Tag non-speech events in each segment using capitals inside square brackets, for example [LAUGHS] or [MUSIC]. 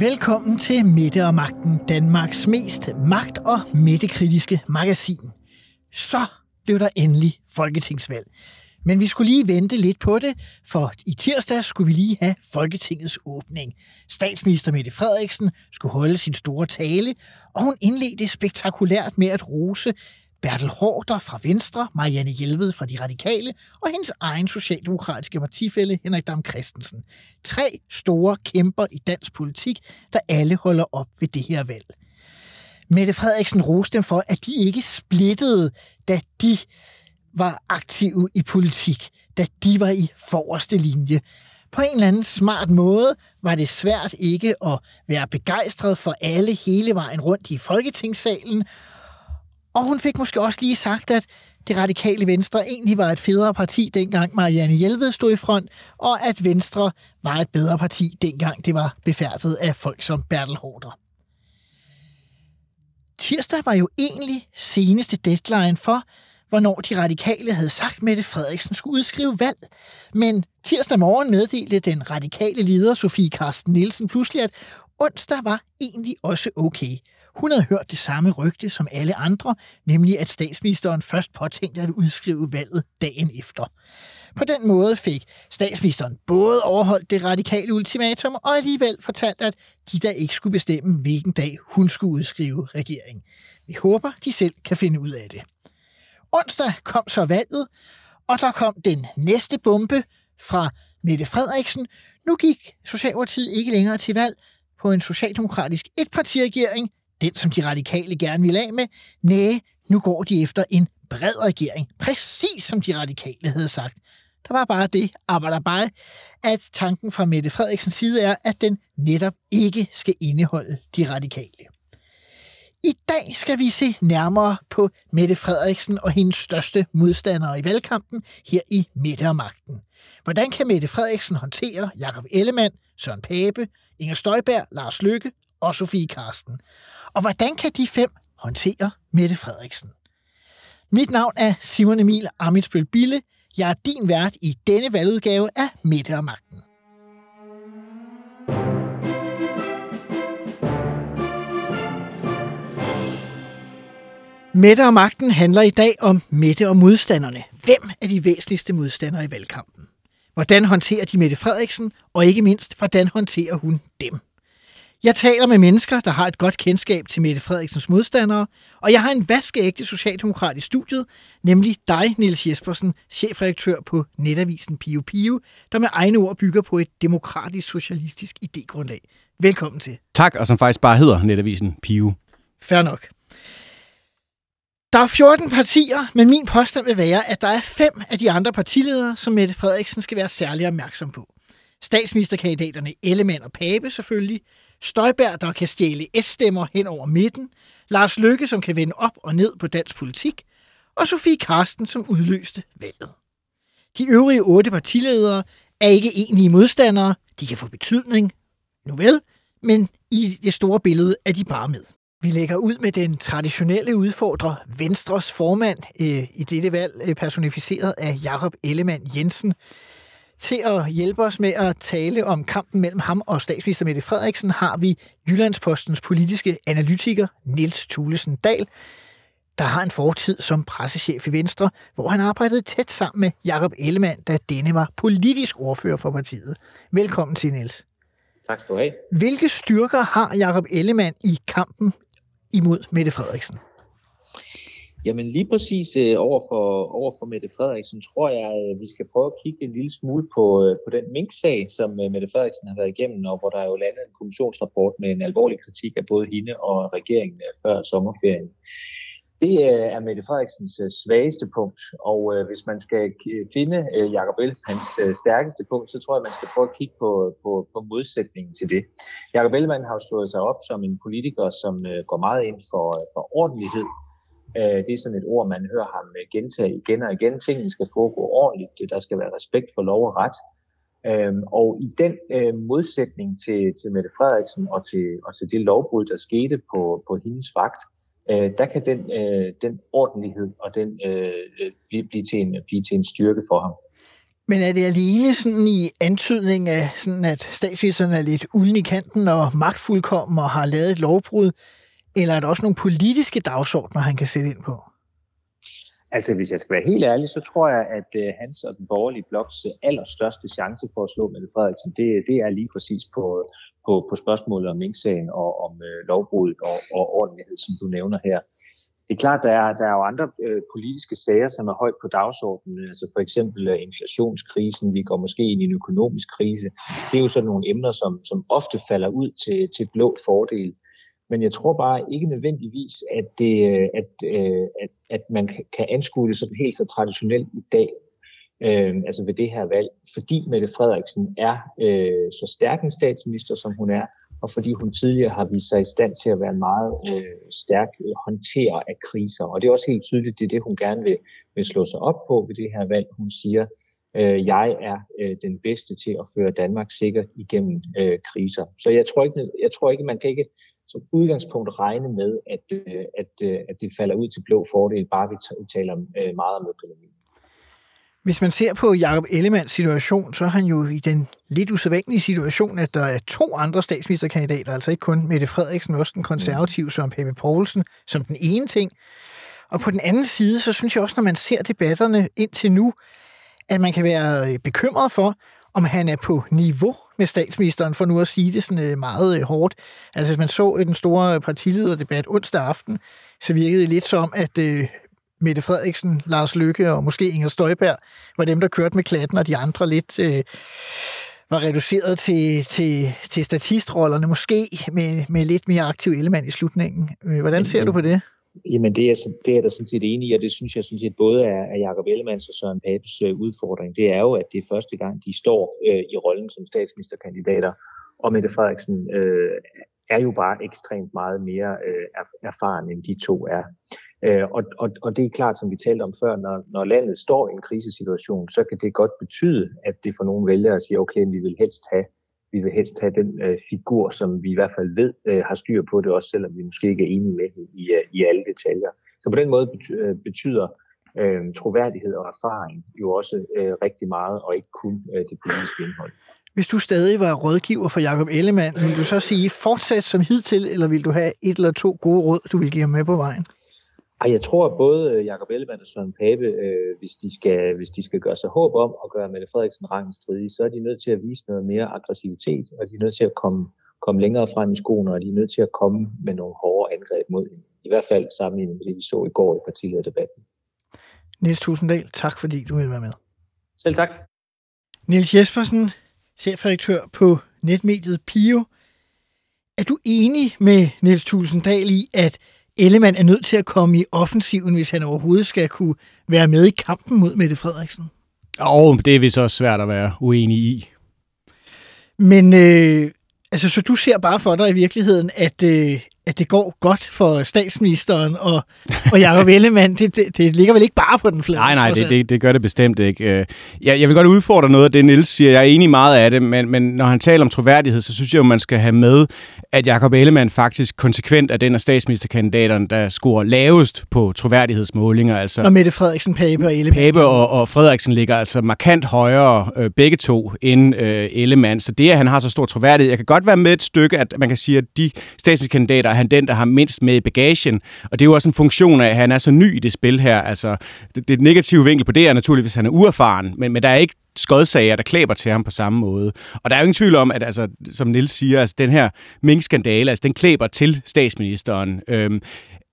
Velkommen til Mette og Magten, Danmarks mest magt- og mættekritiske magasin. Så blev der endelig folketingsvalg. Men vi skulle lige vente lidt på det, for i tirsdag skulle vi lige have Folketingets åbning. Statsminister Mette Frederiksen skulle holde sin store tale, og hun indledte spektakulært med at rose Bertel Hårder fra Venstre, Marianne Hjelved fra De Radikale og hendes egen socialdemokratiske partifælle Henrik Dam Christensen. Tre store kæmper i dansk politik, der alle holder op ved det her valg. Mette Frederiksen roste dem for, at de ikke splittede, da de var aktive i politik, da de var i forreste linje. På en eller anden smart måde var det svært ikke at være begejstret for alle hele vejen rundt i Folketingssalen, og hun fik måske også lige sagt, at det radikale Venstre egentlig var et federe parti, dengang Marianne Hjelved stod i front, og at Venstre var et bedre parti, dengang det var befærdet af folk som Bertel Hårder. Tirsdag var jo egentlig seneste deadline for, hvornår de radikale havde sagt, Mette Frederiksen skulle udskrive valg. Men tirsdag morgen meddelte den radikale leder Sofie Karsten Nielsen pludselig, at onsdag var egentlig også okay. Hun havde hørt det samme rygte som alle andre, nemlig at statsministeren først påtænkte at udskrive valget dagen efter. På den måde fik statsministeren både overholdt det radikale ultimatum og alligevel fortalt, at de der ikke skulle bestemme, hvilken dag hun skulle udskrive regering. Vi håber, de selv kan finde ud af det. Onsdag kom så valget, og der kom den næste bombe fra Mette Frederiksen. Nu gik Socialdemokratiet ikke længere til valg på en socialdemokratisk etpartiregering, den som de radikale gerne vil af med. Næh, nu går de efter en bred regering, præcis som de radikale havde sagt. Der var bare det, arbejder bare, at tanken fra Mette Frederiksens side er, at den netop ikke skal indeholde de radikale. I dag skal vi se nærmere på Mette Frederiksen og hendes største modstandere i valgkampen her i Mette og Magten. Hvordan kan Mette Frederiksen håndtere Jakob Ellemann, Søren Pape, Inger Støjberg, Lars Løkke og Sofie Karsten? Og hvordan kan de fem håndtere Mette Frederiksen? Mit navn er Simon Emil Amitsbøl Bille. Jeg er din vært i denne valgudgave af Mette og Magten. Mette og magten handler i dag om Mette og modstanderne. Hvem er de væsentligste modstandere i valgkampen? Hvordan håndterer de Mette Frederiksen? Og ikke mindst, hvordan håndterer hun dem? Jeg taler med mennesker, der har et godt kendskab til Mette Frederiksens modstandere, og jeg har en vaskeægte socialdemokrat i studiet, nemlig dig, Niels Jespersen, chefredaktør på netavisen Pio Pio, der med egne ord bygger på et demokratisk socialistisk idégrundlag. Velkommen til. Tak, og som faktisk bare hedder netavisen Pio. Fair nok. Der er 14 partier, men min påstand vil være, at der er fem af de andre partiledere, som Mette Frederiksen skal være særlig opmærksom på. Statsministerkandidaterne Ellemann og Pape selvfølgelig, Støjberg, der kan stjæle S-stemmer hen over midten, Lars Løkke, som kan vende op og ned på dansk politik, og Sofie Karsten, som udløste valget. De øvrige otte partiledere er ikke egentlige modstandere, de kan få betydning, nu vel, men i det store billede er de bare med. Vi lægger ud med den traditionelle udfordrer, Venstres formand øh, i dette valg, øh, personificeret af Jakob Ellemann Jensen. Til at hjælpe os med at tale om kampen mellem ham og statsminister Mette Frederiksen, har vi Jyllandspostens politiske analytiker Niels Thulesen Dahl, der har en fortid som pressechef i Venstre, hvor han arbejdede tæt sammen med Jakob Ellemann, da denne var politisk ordfører for partiet. Velkommen til, Niels. Tak skal du have. Hvilke styrker har Jakob Ellemann i kampen imod Mette Frederiksen? Jamen lige præcis øh, over, for, over for Mette Frederiksen, tror jeg, at øh, vi skal prøve at kigge en lille smule på, øh, på den minksag, som øh, Mette Frederiksen har været igennem, og hvor der er jo landet en kommissionsrapport med en alvorlig kritik af både hende og regeringen øh, før sommerferien. Det øh, er Mette Frederiksens øh, svageste punkt, og øh, hvis man skal øh, finde Jacob Ellemanns stærkeste punkt, så tror jeg, man skal prøve at kigge på, på, på modsætningen til det. Jacob Ellemann har jo slået sig op som en politiker, som går meget ind for, for ordentlighed. Det er sådan et ord, man hører ham gentage igen og igen. Tingene skal foregå ordentligt, der skal være respekt for lov og ret. Øhm, og i den modsætning til, til Mette Frederiksen og til, og til det lovbrud, der skete på, på hendes vagt, øh, der kan den, øh, den ordentlighed og den øh, blive, blive, til en, blive til en styrke for ham. Men er det alene sådan i antydning af, sådan at statsministeren er lidt ulden i kanten og magtfuldkommen og har lavet et lovbrud, eller er der også nogle politiske dagsordner, han kan sætte ind på? Altså, hvis jeg skal være helt ærlig, så tror jeg, at uh, hans og den borgerlige bloks allerstørste chance for at slå Mette Frederiksen, det, det er lige præcis på, på, på spørgsmålet om Mink-sagen og om øh, lovbrud og, og ordentlighed, som du nævner her. Det er klart, der er, der er jo andre øh, politiske sager, som er højt på dagsordenen. Altså for eksempel øh, inflationskrisen, vi går måske ind i en økonomisk krise. Det er jo sådan nogle emner, som, som ofte falder ud til, til blå fordel. Men jeg tror bare ikke nødvendigvis, at, det, øh, at, øh, at, at man kan anskue det sådan helt så traditionelt i dag, øh, altså ved det her valg, fordi Mette Frederiksen er øh, så stærk en statsminister, som hun er, og fordi hun tidligere har vist sig i stand til at være en meget øh, stærk øh, håndterer af kriser. Og det er også helt tydeligt, det er det, hun gerne vil, vil slå sig op på ved det her valg. Hun siger, øh, jeg er øh, den bedste til at føre Danmark sikkert igennem øh, kriser. Så jeg tror, ikke, jeg tror ikke, man kan ikke som udgangspunkt regne med, at, øh, at, øh, at det falder ud til blå fordel, bare vi taler øh, meget om økonomi. Hvis man ser på Jacob Ellemanns situation, så er han jo i den lidt usædvanlige situation, at der er to andre statsministerkandidater, altså ikke kun Mette Frederiksen, også den konservative som Peppe Poulsen, som den ene ting. Og på den anden side, så synes jeg også, når man ser debatterne indtil nu, at man kan være bekymret for, om han er på niveau med statsministeren, for nu at sige det sådan øh, meget øh, hårdt. Altså, hvis man så den store partilederdebat onsdag aften, så virkede det lidt som, at øh, Mette Frederiksen, Lars Lykke og måske Inger Støjberg var dem, der kørte med klatten, og de andre lidt øh, var reduceret til, til, til statistrollerne, måske med, med lidt mere aktiv element i slutningen. Øh, hvordan ser du på det? Jamen det er, det er der sådan set enig i, og det synes jeg sådan set både er, er Jacob Ellemanns og Søren Papes øh, udfordring. Det er jo, at det er første gang, de står øh, i rollen som statsministerkandidater, og Mette Frederiksen øh, er jo bare ekstremt meget mere øh, erfaren, end de to er. Øh, og, og, og det er klart, som vi talte om før, når, når landet står i en krisesituation, så kan det godt betyde, at det for nogle vælgere siger, okay, vi vil helst have vi vil helst have den øh, figur, som vi i hvert fald ved øh, har styr på det, også selvom vi måske ikke er enige med den i, øh, i alle detaljer. Så på den måde øh, betyder øh, troværdighed og erfaring jo også øh, rigtig meget, og ikke kun øh, det politiske indhold. Hvis du stadig var rådgiver for Jakob Ellemann, vil du så sige fortsæt som hidtil, eller vil du have et eller to gode råd, du vil give ham med på vejen? Ej, jeg tror, at både øh, Jakob Ellemann og Søren Pape, øh, hvis, de skal, hvis de skal gøre sig håb om at gøre Mette Frederiksen rangen stridig, så er de nødt til at vise noget mere aggressivitet, og de er nødt til at komme, komme længere frem i skoene, og de er nødt til at komme med nogle hårde angreb mod hende. I hvert fald sammenlignet med det, vi så i går i partilederdebatten. Niels Tusinddal, tak fordi du ville være med. Selv tak. Niels Jespersen, chefredaktør på netmediet Pio. Er du enig med Niels Tusinddal i, at Ellemann er nødt til at komme i offensiven, hvis han overhovedet skal kunne være med i kampen mod Mette Frederiksen. Og det er vist også svært at være uenig i. Men øh, altså, så du ser bare for dig i virkeligheden, at, øh, at det går godt for statsministeren og, og Jacob [LAUGHS] Ellemann. Det, det, det ligger vel ikke bare på den flade? Nej, nej, det, det, det gør det bestemt ikke. Øh, jeg, jeg vil godt udfordre noget af det, Niels siger. Jeg er enig meget af det, men, men når han taler om troværdighed, så synes jeg jo, man skal have med, at Jacob Ellemann faktisk konsekvent er den af statsministerkandidaterne, der scorer lavest på troværdighedsmålinger. Altså, og Mette Frederiksen, Pape og Ellemann. Pape og, og Frederiksen ligger altså markant højere, øh, begge to, end øh, Ellemann. Så det, at han har så stor troværdighed, jeg kan godt være med et stykke, at man kan sige, at de statsministerkandidater, er han den, der har mindst med i bagagen. Og det er jo også en funktion af, at han er så ny i det spil her. Altså, det, det negative vinkel på det er naturligvis, at han er uerfaren, men, men der er ikke skodsager, der klæber til ham på samme måde. Og der er jo ingen tvivl om, at altså, som Nils siger, altså, den her minkskandale, altså, den klæber til statsministeren. Øhm,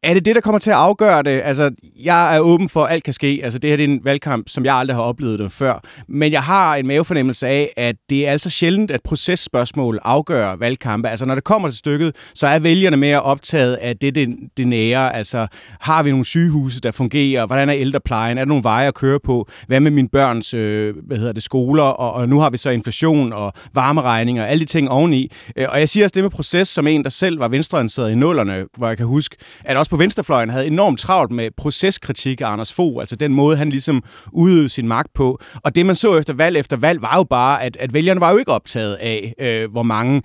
er det det, der kommer til at afgøre det? Altså, jeg er åben for, at alt kan ske. Altså, det her det er en valgkamp, som jeg aldrig har oplevet det før. Men jeg har en mavefornemmelse af, at det er altså sjældent, at processpørgsmål afgør valgkampe. Altså, når det kommer til stykket, så er vælgerne mere optaget af det, det, det nære. Altså, har vi nogle sygehuse, der fungerer? Hvordan er ældreplejen? Er der nogle veje at køre på? Hvad med mine børns øh, hvad hedder det, skoler? Og, og nu har vi så inflation og varmeregninger og alle de ting oveni. Øh, og jeg siger også det med proces, som en, der selv var venstreorienteret i nullerne, hvor jeg kan huske, at også på venstrefløjen havde enormt travlt med proceskritik af Anders Fogh, altså den måde, han ligesom udøvede sin magt på. Og det, man så efter valg efter valg, var jo bare, at, at vælgerne var jo ikke optaget af, øh, hvor mange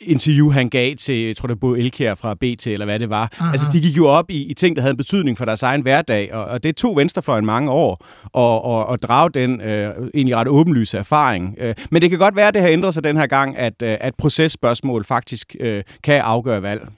interview, han gav til, jeg tror det var Elkjær fra BT, eller hvad det var. Aha. Altså, de gik jo op i, i ting, der havde en betydning for deres egen hverdag, og, og det tog Venstrefløjen mange år at, og, og drage den øh, egentlig ret åbenlyse erfaring. Øh, men det kan godt være, at det har ændret sig den her gang, at, øh, at processpørgsmål faktisk øh, kan afgøre valg.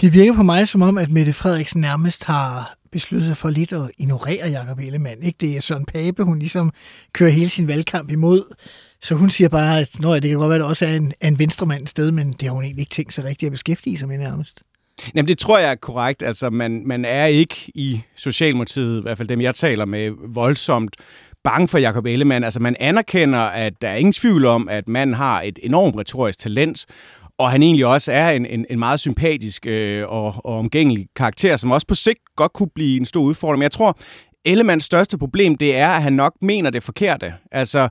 Det virker på mig som om, at Mette Frederiksen nærmest har besluttet sig for lidt at ignorere Jacob Ellemann. Ikke? Det er Søren Pape, hun ligesom kører hele sin valgkamp imod. Så hun siger bare, at Nå, det kan godt være, at det også er en, en venstremand sted, men det har hun egentlig ikke tænkt sig rigtigt at beskæftige sig med nærmest. Jamen, det tror jeg er korrekt. Altså, man, man er ikke i Socialdemokratiet, i hvert fald dem, jeg taler med, voldsomt bange for Jacob Ellemann. Altså, man anerkender, at der er ingen tvivl om, at man har et enormt retorisk talent, og han egentlig også er en, en, en meget sympatisk øh, og, og omgængelig karakter, som også på sigt godt kunne blive en stor udfordring. Men jeg tror, Ellemands største problem, det er, at han nok mener det forkerte. Altså,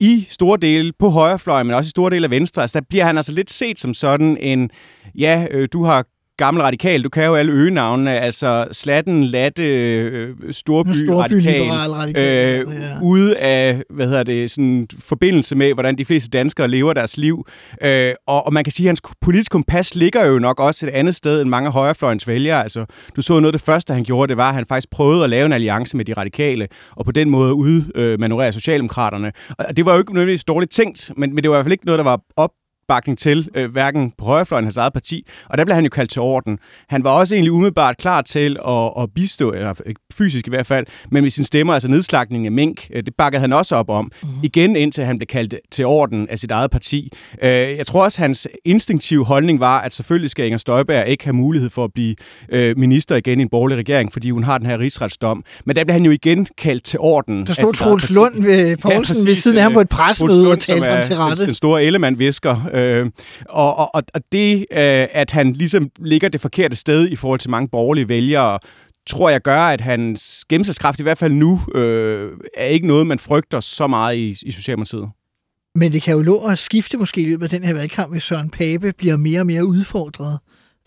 i store dele på højrefløjen, men også i store dele af venstre, altså der bliver han altså lidt set som sådan en, ja, øh, du har gammel radikal. Du kan jo alle øgenavnene, altså Slatten, Latte, øh, Storby, Storby radikal, radikal øh, ja. ude af, hvad hedder det, sådan forbindelse med, hvordan de fleste danskere lever deres liv. Øh, og, og man kan sige, at hans politiske kompas ligger jo nok også et andet sted end mange højrefløjens vælgere. Altså, du så noget af det første, han gjorde, det var, at han faktisk prøvede at lave en alliance med de radikale, og på den måde udmanøvrere øh, Socialdemokraterne. Og det var jo ikke nødvendigvis dårligt tænkt, men, men det var i hvert fald ikke noget, der var op opbakning til, øh, hverken på højrefløjen hans eget parti, og der blev han jo kaldt til orden. Han var også egentlig umiddelbart klar til at, at bistå, eller fysisk i hvert fald, men med sin stemmer, altså nedslagningen af mink, øh, det bakkede han også op om, mm-hmm. igen indtil han blev kaldt til orden af sit eget parti. Øh, jeg tror også, hans instinktive holdning var, at selvfølgelig skal Inger Støjberg ikke have mulighed for at blive øh, minister igen i en borgerlig regering, fordi hun har den her rigsretsdom. Men der blev han jo igen kaldt til orden. Der stod Troels Lund ved Poulsen ja, ved siden af ham på et presmøde og talte ham til rette. Den store Ellemann-visker, Øh, og, og, og det, øh, at han ligesom ligger det forkerte sted i forhold til mange borgerlige vælgere, tror jeg gør, at hans gennemslagskraft i hvert fald nu øh, er ikke noget, man frygter så meget i, i Socialdemokratiet. Men det kan jo lå at skifte måske i løbet af den her valgkamp, hvis Søren Pape bliver mere og mere udfordret.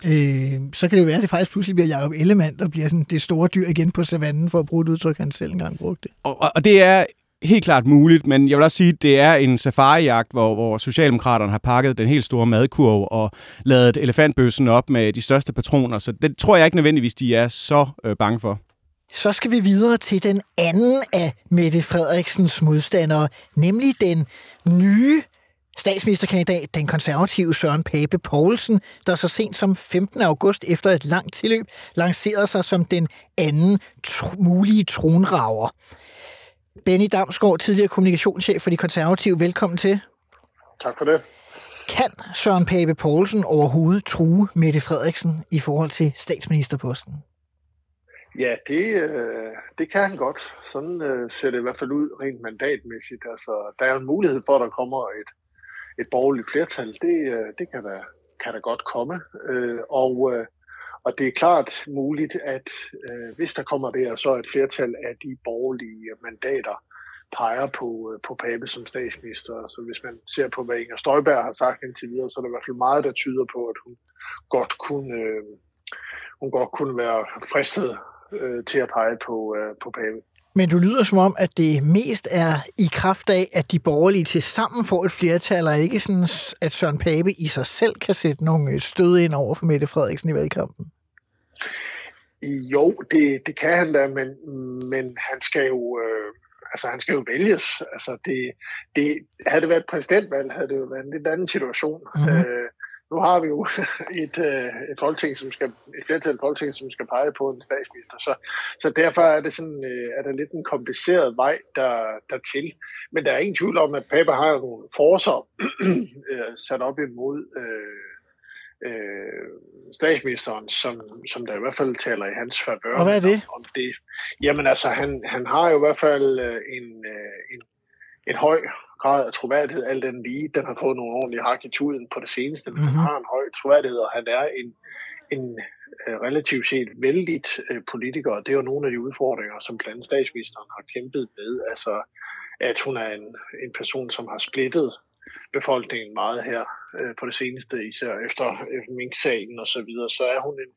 Øh, så kan det jo være, at det faktisk pludselig bliver Jacob Ellemann, der bliver sådan det store dyr igen på savannen, for at bruge et udtryk, han selv engang brugte. Og, og det er helt klart muligt, men jeg vil også sige, at det er en safarijagt, hvor, hvor Socialdemokraterne har pakket den helt store madkurv og lavet elefantbøssen op med de største patroner, så det tror jeg ikke nødvendigvis, de er så øh, bange for. Så skal vi videre til den anden af Mette Frederiksens modstandere, nemlig den nye statsministerkandidat, den konservative Søren Pape Poulsen, der så sent som 15. august efter et langt tilløb lancerede sig som den anden tr- mulige tronraver. Benny Damsgaard, tidligere kommunikationschef for de konservative. Velkommen til. Tak for det. Kan Søren Pape Poulsen overhovedet true Mette Frederiksen i forhold til statsministerposten? Ja, det, øh, det kan han godt. Sådan øh, ser det i hvert fald ud rent mandatmæssigt. Altså, der er en mulighed for, at der kommer et, et borgerligt flertal. Det, øh, det kan, der, kan der godt komme. Øh, og øh, og det er klart muligt, at øh, hvis der kommer der, så et flertal af de borgerlige mandater peger på, øh, på Pape som statsminister. Så hvis man ser på, hvad Inger Støjberg har sagt indtil videre, så er der i hvert fald meget, der tyder på, at hun godt kunne, øh, hun godt kunne være fristet øh, til at pege på, øh, på Pape. Men du lyder som om, at det mest er i kraft af, at de borgerlige til sammen får et flertal, og ikke sådan, at Søren Pape i sig selv kan sætte nogle øh, stød ind over for Mette Frederiksen i valgkampen. Jo, det, det kan han da, men, men han skal jo... Øh, altså han skal jo vælges. Altså det, det, havde det været et præsidentvalg, havde det jo været en lidt anden situation. Mm-hmm. Øh, nu har vi jo [LAUGHS] et, øh, et folketing, som skal, et flertal folketing, som skal pege på en statsminister, så, så derfor er det sådan, øh, er det lidt en kompliceret vej der, der til. Men der er ingen tvivl om, at Pape har nogle forser [CLEARS THROAT] øh, sat op imod øh, øh, statsministeren, som, som der i hvert fald taler i hans favør. Og hvad er det? Om, om det. Jamen altså, han, han har jo i hvert fald øh, en, øh, en, en høj grad af troværdighed, alt den lige. Den har fået nogle ordentlige hak i tuden på det seneste, men mm-hmm. han mhm. har en høj troværdighed, og han er en, en øh, relativt set vældigt øh, politiker, og det er jo nogle af de udfordringer, som blandt andet statsministeren har kæmpet med. Altså, at hun er en, en person, som har splittet befolkningen meget her øh, på det seneste, især efter, efter Mink-sagen og så videre, så er hun en,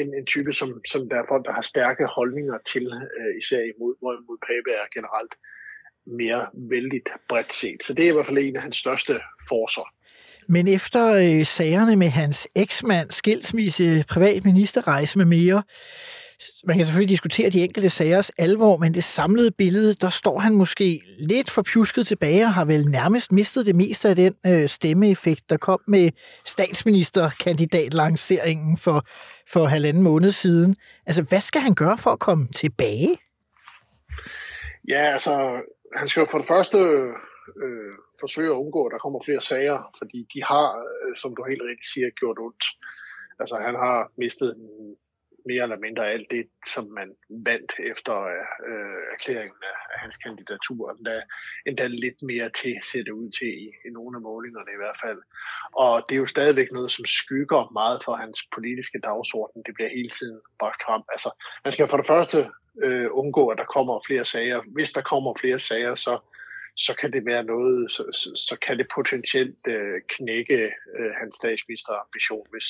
en, en type, som, som der er folk, der har stærke holdninger til, øh, især imod, hvorimod Pape er generelt mere vældigt bredt set. Så det er i hvert fald en af hans største forser. Men efter øh, sagerne med hans eksmand, skilsmisse, privat ministerrejse med mere, man kan selvfølgelig diskutere de enkelte sagers alvor, men det samlede billede, der står han måske lidt for pjusket tilbage og har vel nærmest mistet det meste af den øh, stemmeeffekt, der kom med statsministerkandidatlanceringen for, for halvanden måned siden. Altså, hvad skal han gøre for at komme tilbage? Ja, altså, han skal jo for det første øh, forsøge at undgå, at der kommer flere sager, fordi de har, øh, som du helt rigtigt siger, gjort ondt. Altså, han har mistet mere eller mindre alt det, som man vandt efter øh, erklæringen af, af hans kandidatur. Endda, endda lidt mere til, ser det ud til i, i nogle af målingerne i hvert fald. Og det er jo stadigvæk noget, som skygger meget for hans politiske dagsorden. Det bliver hele tiden bragt frem. Altså, man skal for det første øh, undgå, at der kommer flere sager. Hvis der kommer flere sager, så så kan det være noget, så, så, så kan det potentielt øh, knække øh, hans statsministerambition, hvis,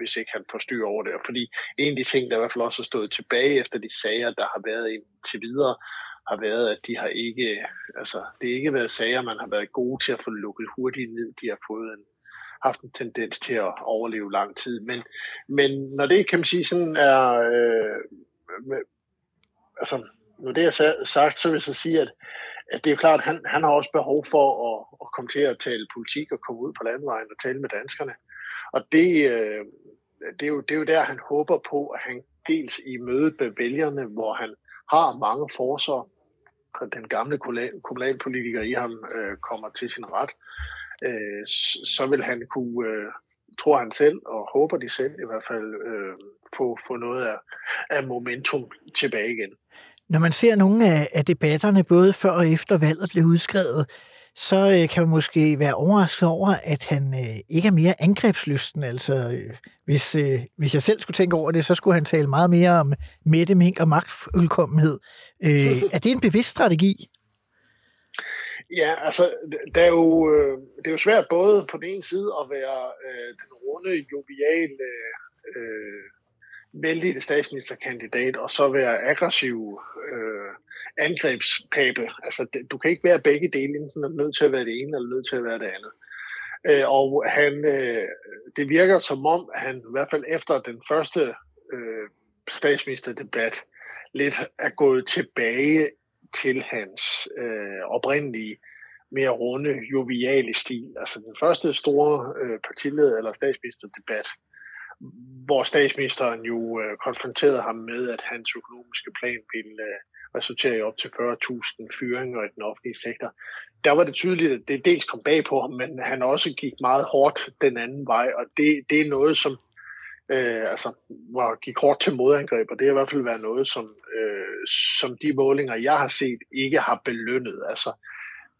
hvis ikke han får styr over det. Fordi en af de ting, der i hvert fald også har stået tilbage efter de sager, der har været indtil videre, har været, at de har ikke, altså, det har ikke været sager, man har været gode til at få lukket hurtigt ned. De har fået en, haft en tendens til at overleve lang tid. Men, men når det, kan man sige, sådan er, øh, med, altså, når det er sagt, så vil jeg så sige, at, at det er klart, at han, han har også behov for at, at komme til at tale politik og komme ud på landvejen og tale med danskerne. Og det, øh, det, er jo, det er jo der, han håber på, at han dels i mødet med vælgerne, hvor han har mange forser, og den gamle kommunalpolitiker i ham øh, kommer til sin ret, øh, så vil han kunne, øh, tror han selv, og håber de selv i hvert fald, øh, få, få noget af, af momentum tilbage igen. Når man ser nogle af, af debatterne, både før og efter valget blev udskrevet, så øh, kan man måske være overrasket over, at han øh, ikke er mere angrebslysten. Altså, øh, hvis, øh, hvis jeg selv skulle tænke over det, så skulle han tale meget mere om Mette Mink og magtfuldkommenhed. Øh, [LAUGHS] er det en bevidst strategi? Ja, altså, det er, jo, øh, det er jo svært både på den ene side at være øh, den runde, joviale, øh, vældige statsministerkandidat, og så være aggressiv øh, angrebspape. Altså, det, du kan ikke være begge dele, enten er nødt til at være det ene, eller nødt til at være det andet. Øh, og han, øh, det virker som om, han i hvert fald efter den første øh, statsministerdebat, lidt er gået tilbage til hans øh, oprindelige, mere runde, joviale stil. Altså den første store øh, partileder eller statsministerdebat, hvor statsministeren jo øh, konfronterede ham med, at hans økonomiske plan ville øh, resultere i op til 40.000 fyringer i den offentlige sektor. Der var det tydeligt, at det dels kom bag på ham, men han også gik meget hårdt den anden vej, og det, det er noget, som øh, altså, var, gik hårdt til modangreb, og det har i hvert fald været noget, som, øh, som de målinger, jeg har set, ikke har belønnet. Altså,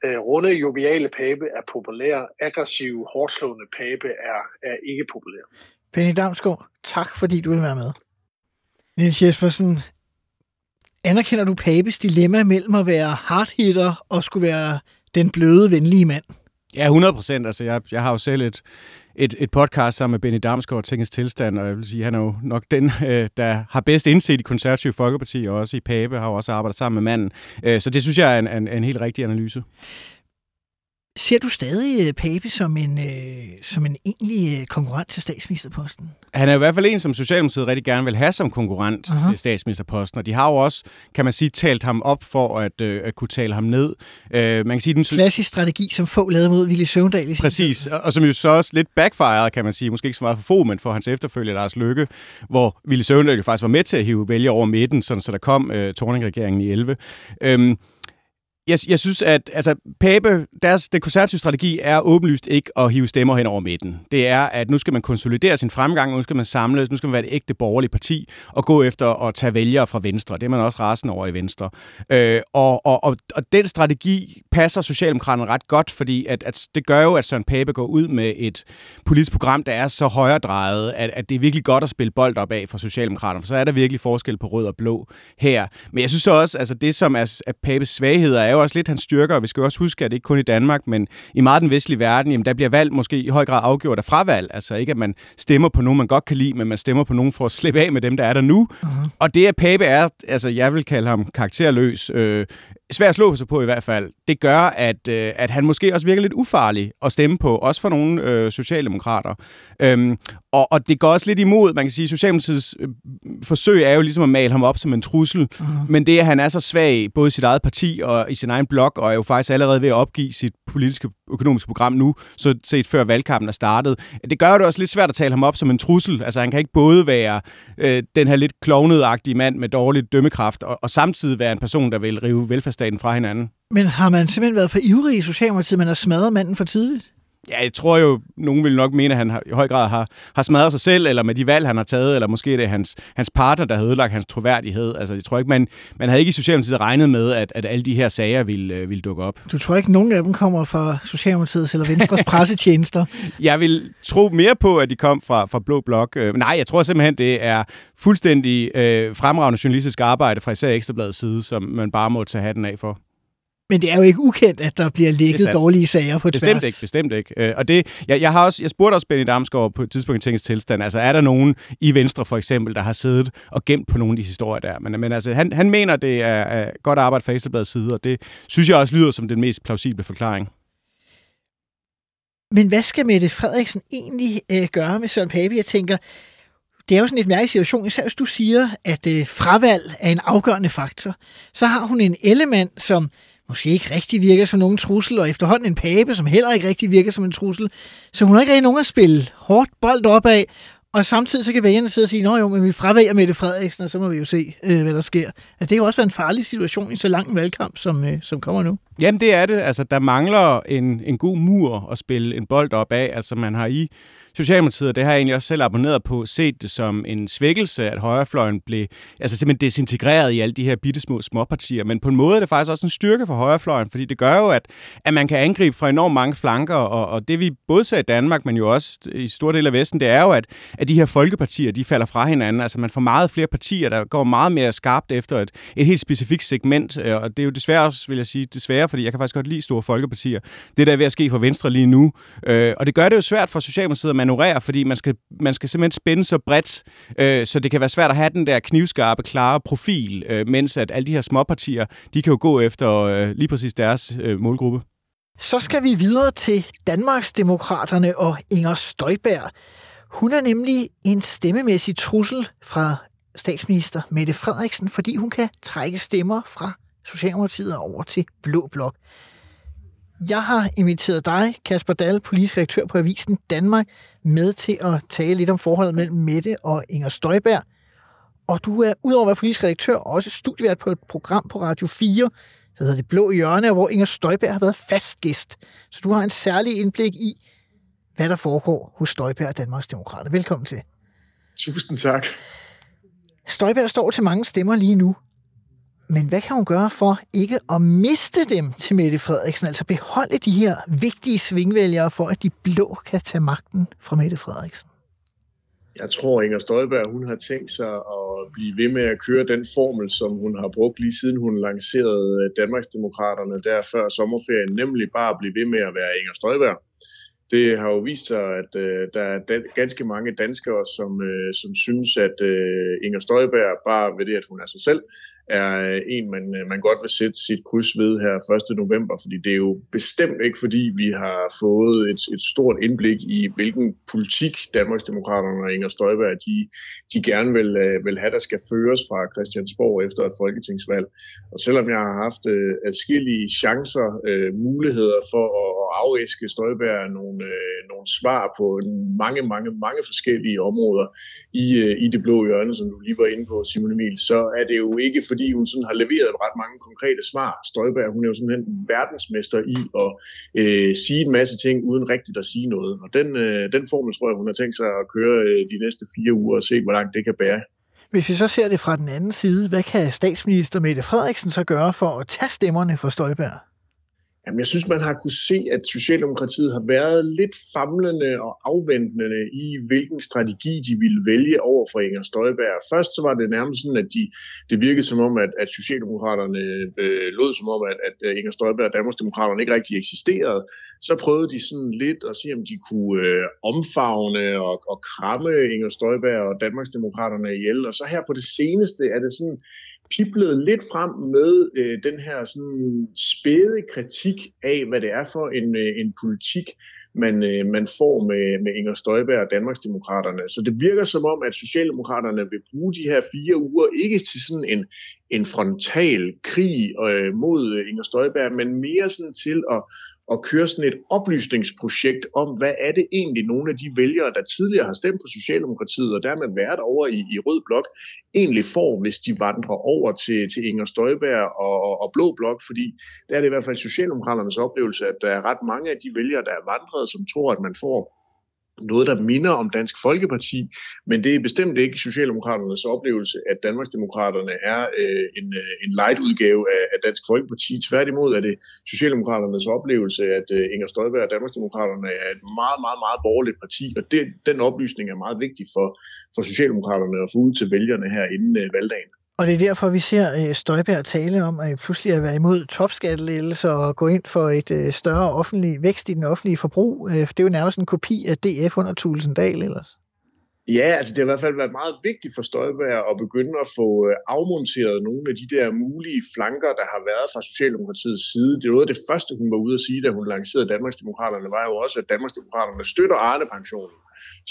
øh, runde, joviale pape er populær, aggressiv, hårdslående pape er, er ikke populær. Penny Damsgaard, tak fordi du vil være med. Niels Jespersen, anerkender du Papes dilemma mellem at være hardhitter og skulle være den bløde, venlige mand? Ja, 100 procent. Altså, jeg, jeg har jo selv et, et, et podcast sammen med Benny Damsgaard, Tingens Tilstand, og jeg vil sige, han er jo nok den, øh, der har bedst indset i konservative Folkeparti, og også i Pape, har jo også arbejdet sammen med manden. Øh, så det synes jeg er en, en, en helt rigtig analyse. Ser du stadig øh, Pape som en, øh, som en egentlig øh, konkurrent til statsministerposten? Han er i hvert fald en, som Socialdemokratiet rigtig gerne vil have som konkurrent uh-huh. til statsministerposten, og de har jo også, kan man sige, talt ham op for at, øh, at kunne tale ham ned. Øh, man kan sige, den Klassisk strategi, som få lavede mod Ville Søvndal. Præcis, og, og som jo så også lidt backfired, kan man sige, måske ikke så meget for få, men for hans efterfølger, Lars Lykke, hvor Ville Søvndal jo faktisk var med til at hive vælge over midten, sådan, så der kom øh, Torning-regeringen i 11. Øhm, jeg, jeg synes, at altså, Pape, deres det konservative strategi er åbenlyst ikke at hive stemmer hen over midten. Det er, at nu skal man konsolidere sin fremgang, nu skal man samles, nu skal man være et ægte borgerligt parti og gå efter at tage vælgere fra Venstre. Det er man også rasende over i Venstre. Øh, og, og, og, og den strategi passer Socialdemokraterne ret godt, fordi at, at det gør jo, at Søren Pape går ud med et politisk program, der er så højredrejet, at, at det er virkelig godt at spille bold op af for Socialdemokraterne, for så er der virkelig forskel på rød og blå her. Men jeg synes også, altså det som er, er Papes svagheder, er jo også lidt hans styrker, og vi skal også huske, at det ikke kun i Danmark, men i meget den vestlige verden, jamen der bliver valg måske i høj grad afgjort af fravalg. Altså ikke, at man stemmer på nogen, man godt kan lide, men man stemmer på nogen for at slippe af med dem, der er der nu. Uh-huh. Og det, at Pape er, altså jeg vil kalde ham karakterløs, øh, svært at slå sig på i hvert fald, det gør, at, øh, at han måske også virker lidt ufarlig at stemme på, også for nogle øh, socialdemokrater. Øhm, og, og det går også lidt imod, man kan sige, Socialdemokratiets øh, forsøg er jo ligesom at male ham op som en trussel, uh-huh. men det, at han er så svag, både i sit eget parti og i sin egen blog, og er jo faktisk allerede ved at opgive sit politiske økonomiske program nu, så set før valgkampen er startet, det gør det også lidt svært at tale ham op som en trussel. Altså han kan ikke både være øh, den her lidt klovnedagtige mand med dårlig dømmekraft, og, og samtidig være en person, der vil rive velfærdsstaten fra hinanden. Men har man simpelthen været for ivrig i Socialdemokratiet, man har smadret manden for tidligt? Ja, jeg tror jo, nogen vil nok mene, at han har, i høj grad har, har smadret sig selv, eller med de valg, han har taget, eller måske det er hans, hans partner, der har ødelagt hans troværdighed. Altså, jeg tror ikke, man, man havde ikke i Socialdemokratiet regnet med, at, at alle de her sager ville, øh, ville dukke op. Du tror ikke, nogen af dem kommer fra Socialdemokratiets eller Venstres [LAUGHS] pressetjenester? jeg vil tro mere på, at de kom fra, fra Blå Blok. Øh, nej, jeg tror simpelthen, det er fuldstændig øh, fremragende journalistisk arbejde fra især Ekstrabladets side, som man bare må tage hatten af for. Men det er jo ikke ukendt, at der bliver ligget dårlige sager på bestemt tværs. Ikke, bestemt ikke. Øh, og det, jeg, jeg, har også, jeg spurgte også Benny Damsgaard på et tidspunkt i tingens tilstand, altså er der nogen i Venstre for eksempel, der har siddet og gemt på nogle af de historier der? Men, men altså, han, han mener, det er, er godt arbejde fra Ekstrabladets side, og det synes jeg også lyder som den mest plausible forklaring. Men hvad skal Mette Frederiksen egentlig øh, gøre med Søren Pape? Jeg tænker, det er jo sådan et mærkelig situation, især hvis du siger, at øh, fravalg er en afgørende faktor. Så har hun en element, som måske ikke rigtig virker som nogen trussel, og efterhånden en pape, som heller ikke rigtig virker som en trussel. Så hun har ikke rigtig nogen at spille hårdt bold op af, og samtidig så kan vælgerne sidde og sige, nå jo, men vi fravælger Mette Frederiksen, og så må vi jo se, øh, hvad der sker. Altså, det er jo også en farlig situation i så lang en valgkamp, som, øh, som kommer nu. Jamen det er det. Altså, der mangler en, en god mur at spille en bold op af. Altså man har i Socialdemokratiet, og det har jeg egentlig også selv abonneret på, set det som en svækkelse, at højrefløjen blev altså simpelthen desintegreret i alle de her bitte små småpartier. Men på en måde er det faktisk også en styrke for højrefløjen, fordi det gør jo, at, at man kan angribe fra enormt mange flanker, og, og det vi både ser i Danmark, men jo også i store dele af Vesten, det er jo, at, at de her folkepartier, de falder fra hinanden. Altså man får meget flere partier, der går meget mere skarpt efter et, et helt specifikt segment, øh, og det er jo desværre også, vil jeg sige, desværre, fordi jeg kan faktisk godt lide store folkepartier. Det der er ved at ske for Venstre lige nu, øh, og det gør det jo svært for Socialdemokratiet manøvrere, fordi man skal, man skal simpelthen spænde så bredt, øh, så det kan være svært at have den der knivskarpe, klare profil, øh, mens at alle de her småpartier, de kan jo gå efter øh, lige præcis deres øh, målgruppe. Så skal vi videre til Danmarksdemokraterne og Inger Støjberg. Hun er nemlig en stemmemæssig trussel fra statsminister Mette Frederiksen, fordi hun kan trække stemmer fra Socialdemokratiet over til Blå Blok. Jeg har inviteret dig, Kasper Dahl, politisk redaktør på Avisen Danmark, med til at tale lidt om forholdet mellem Mette og Inger Støjberg. Og du er udover at være politisk redaktør også studievært på et program på Radio 4, der hedder Det Blå Hjørne, hvor Inger Støjberg har været fast gæst. Så du har en særlig indblik i, hvad der foregår hos Støjberg og Danmarks Demokrater. Velkommen til. Tusind tak. Støjberg står til mange stemmer lige nu. Men hvad kan hun gøre for ikke at miste dem til Mette Frederiksen? Altså beholde de her vigtige svingvælgere for, at de blå kan tage magten fra Mette Frederiksen? Jeg tror, Inger Støjberg hun har tænkt sig at blive ved med at køre den formel, som hun har brugt lige siden hun lancerede øh, Danmarksdemokraterne der før sommerferien, nemlig bare at blive ved med at være Inger Støjberg. Det har jo vist sig, at øh, der er dan- ganske mange danskere, som, øh, som synes, at øh, Inger Støjberg bare ved det, at hun er sig selv, er øh, en, man, øh, man godt vil sætte sit kryds ved her 1. november, fordi det er jo bestemt ikke, fordi vi har fået et, et stort indblik i, hvilken politik Danmarksdemokraterne og Inger Støjberg, de, de gerne vil, øh, vil have, der skal føres fra Christiansborg efter et folketingsvalg. Og selvom jeg har haft øh, adskillige chancer, øh, muligheder for at afæske Støjberg nogle, øh, nogle svar på mange, mange, mange forskellige områder i, øh, i det blå hjørne, som du lige var inde på, Simon Emil, så er det jo ikke fordi hun sådan har leveret ret mange konkrete svar. Støjberg, hun er jo simpelthen verdensmester i at øh, sige en masse ting uden rigtigt at sige noget. Og den, øh, den formel tror jeg, hun har tænkt sig at køre øh, de næste fire uger og se, hvor langt det kan bære. Hvis vi så ser det fra den anden side, hvad kan statsminister Mette Frederiksen så gøre for at tage stemmerne for Støjberg? Jamen, jeg synes, man har kunne se, at Socialdemokratiet har været lidt famlende og afventende i, hvilken strategi de ville vælge over for Inger Støjberg. Først så var det nærmest sådan, at de, det virkede som om, at, at Socialdemokraterne øh, lød som om, at, at øh, Inger Støjberg og Danmarksdemokraterne ikke rigtig eksisterede. Så prøvede de sådan lidt at se, om de kunne øh, omfavne og, og kramme Inger Støjberg og Danmarksdemokraterne ihjel. Og så her på det seneste er det sådan piplet lidt frem med øh, den her sådan spæde kritik af, hvad det er for en, øh, en politik, man, øh, man får med, med Inger Støjberg og Danmarksdemokraterne. Så det virker som om, at Socialdemokraterne vil bruge de her fire uger ikke til sådan en, en frontal krig øh, mod øh, Inger Støjberg, men mere sådan til at, at køre sådan et oplysningsprojekt om, hvad er det egentlig nogle af de vælgere, der tidligere har stemt på Socialdemokratiet og dermed været over i, i Rød Blok, egentlig får, hvis de vandrer over til, til Inger Støjberg og, og, og Blå Blok, fordi der er det i hvert fald Socialdemokraternes oplevelse, at der er ret mange af de vælgere, der er vandret, som tror, at man får noget, der minder om Dansk Folkeparti, men det er bestemt ikke Socialdemokraternes oplevelse, at Danmarksdemokraterne er øh, en, øh, en light-udgave af, af Dansk Folkeparti. Tværtimod er det Socialdemokraternes oplevelse, at øh, Inger Støjberg og Danmarksdemokraterne er et meget, meget, meget borgerligt parti, og det, den oplysning er meget vigtig for, for Socialdemokraterne at få ud til vælgerne her inden øh, valgdagen. Og det er derfor, vi ser øh, Støjberg tale om at pludselig at være imod topskattelettelser og gå ind for et øh, større offentlig vækst i den offentlige forbrug. Øh, det er jo nærmest en kopi af DF under Tulsendal ellers. Ja, altså det har i hvert fald været meget vigtigt for Støjberg at begynde at få øh, afmonteret nogle af de der mulige flanker, der har været fra Socialdemokratiets side. Det var noget af det første, hun var ude at sige, da hun lancerede Danmarksdemokraterne, var jo også, at Danmarksdemokraterne støtter Arne-pensionen.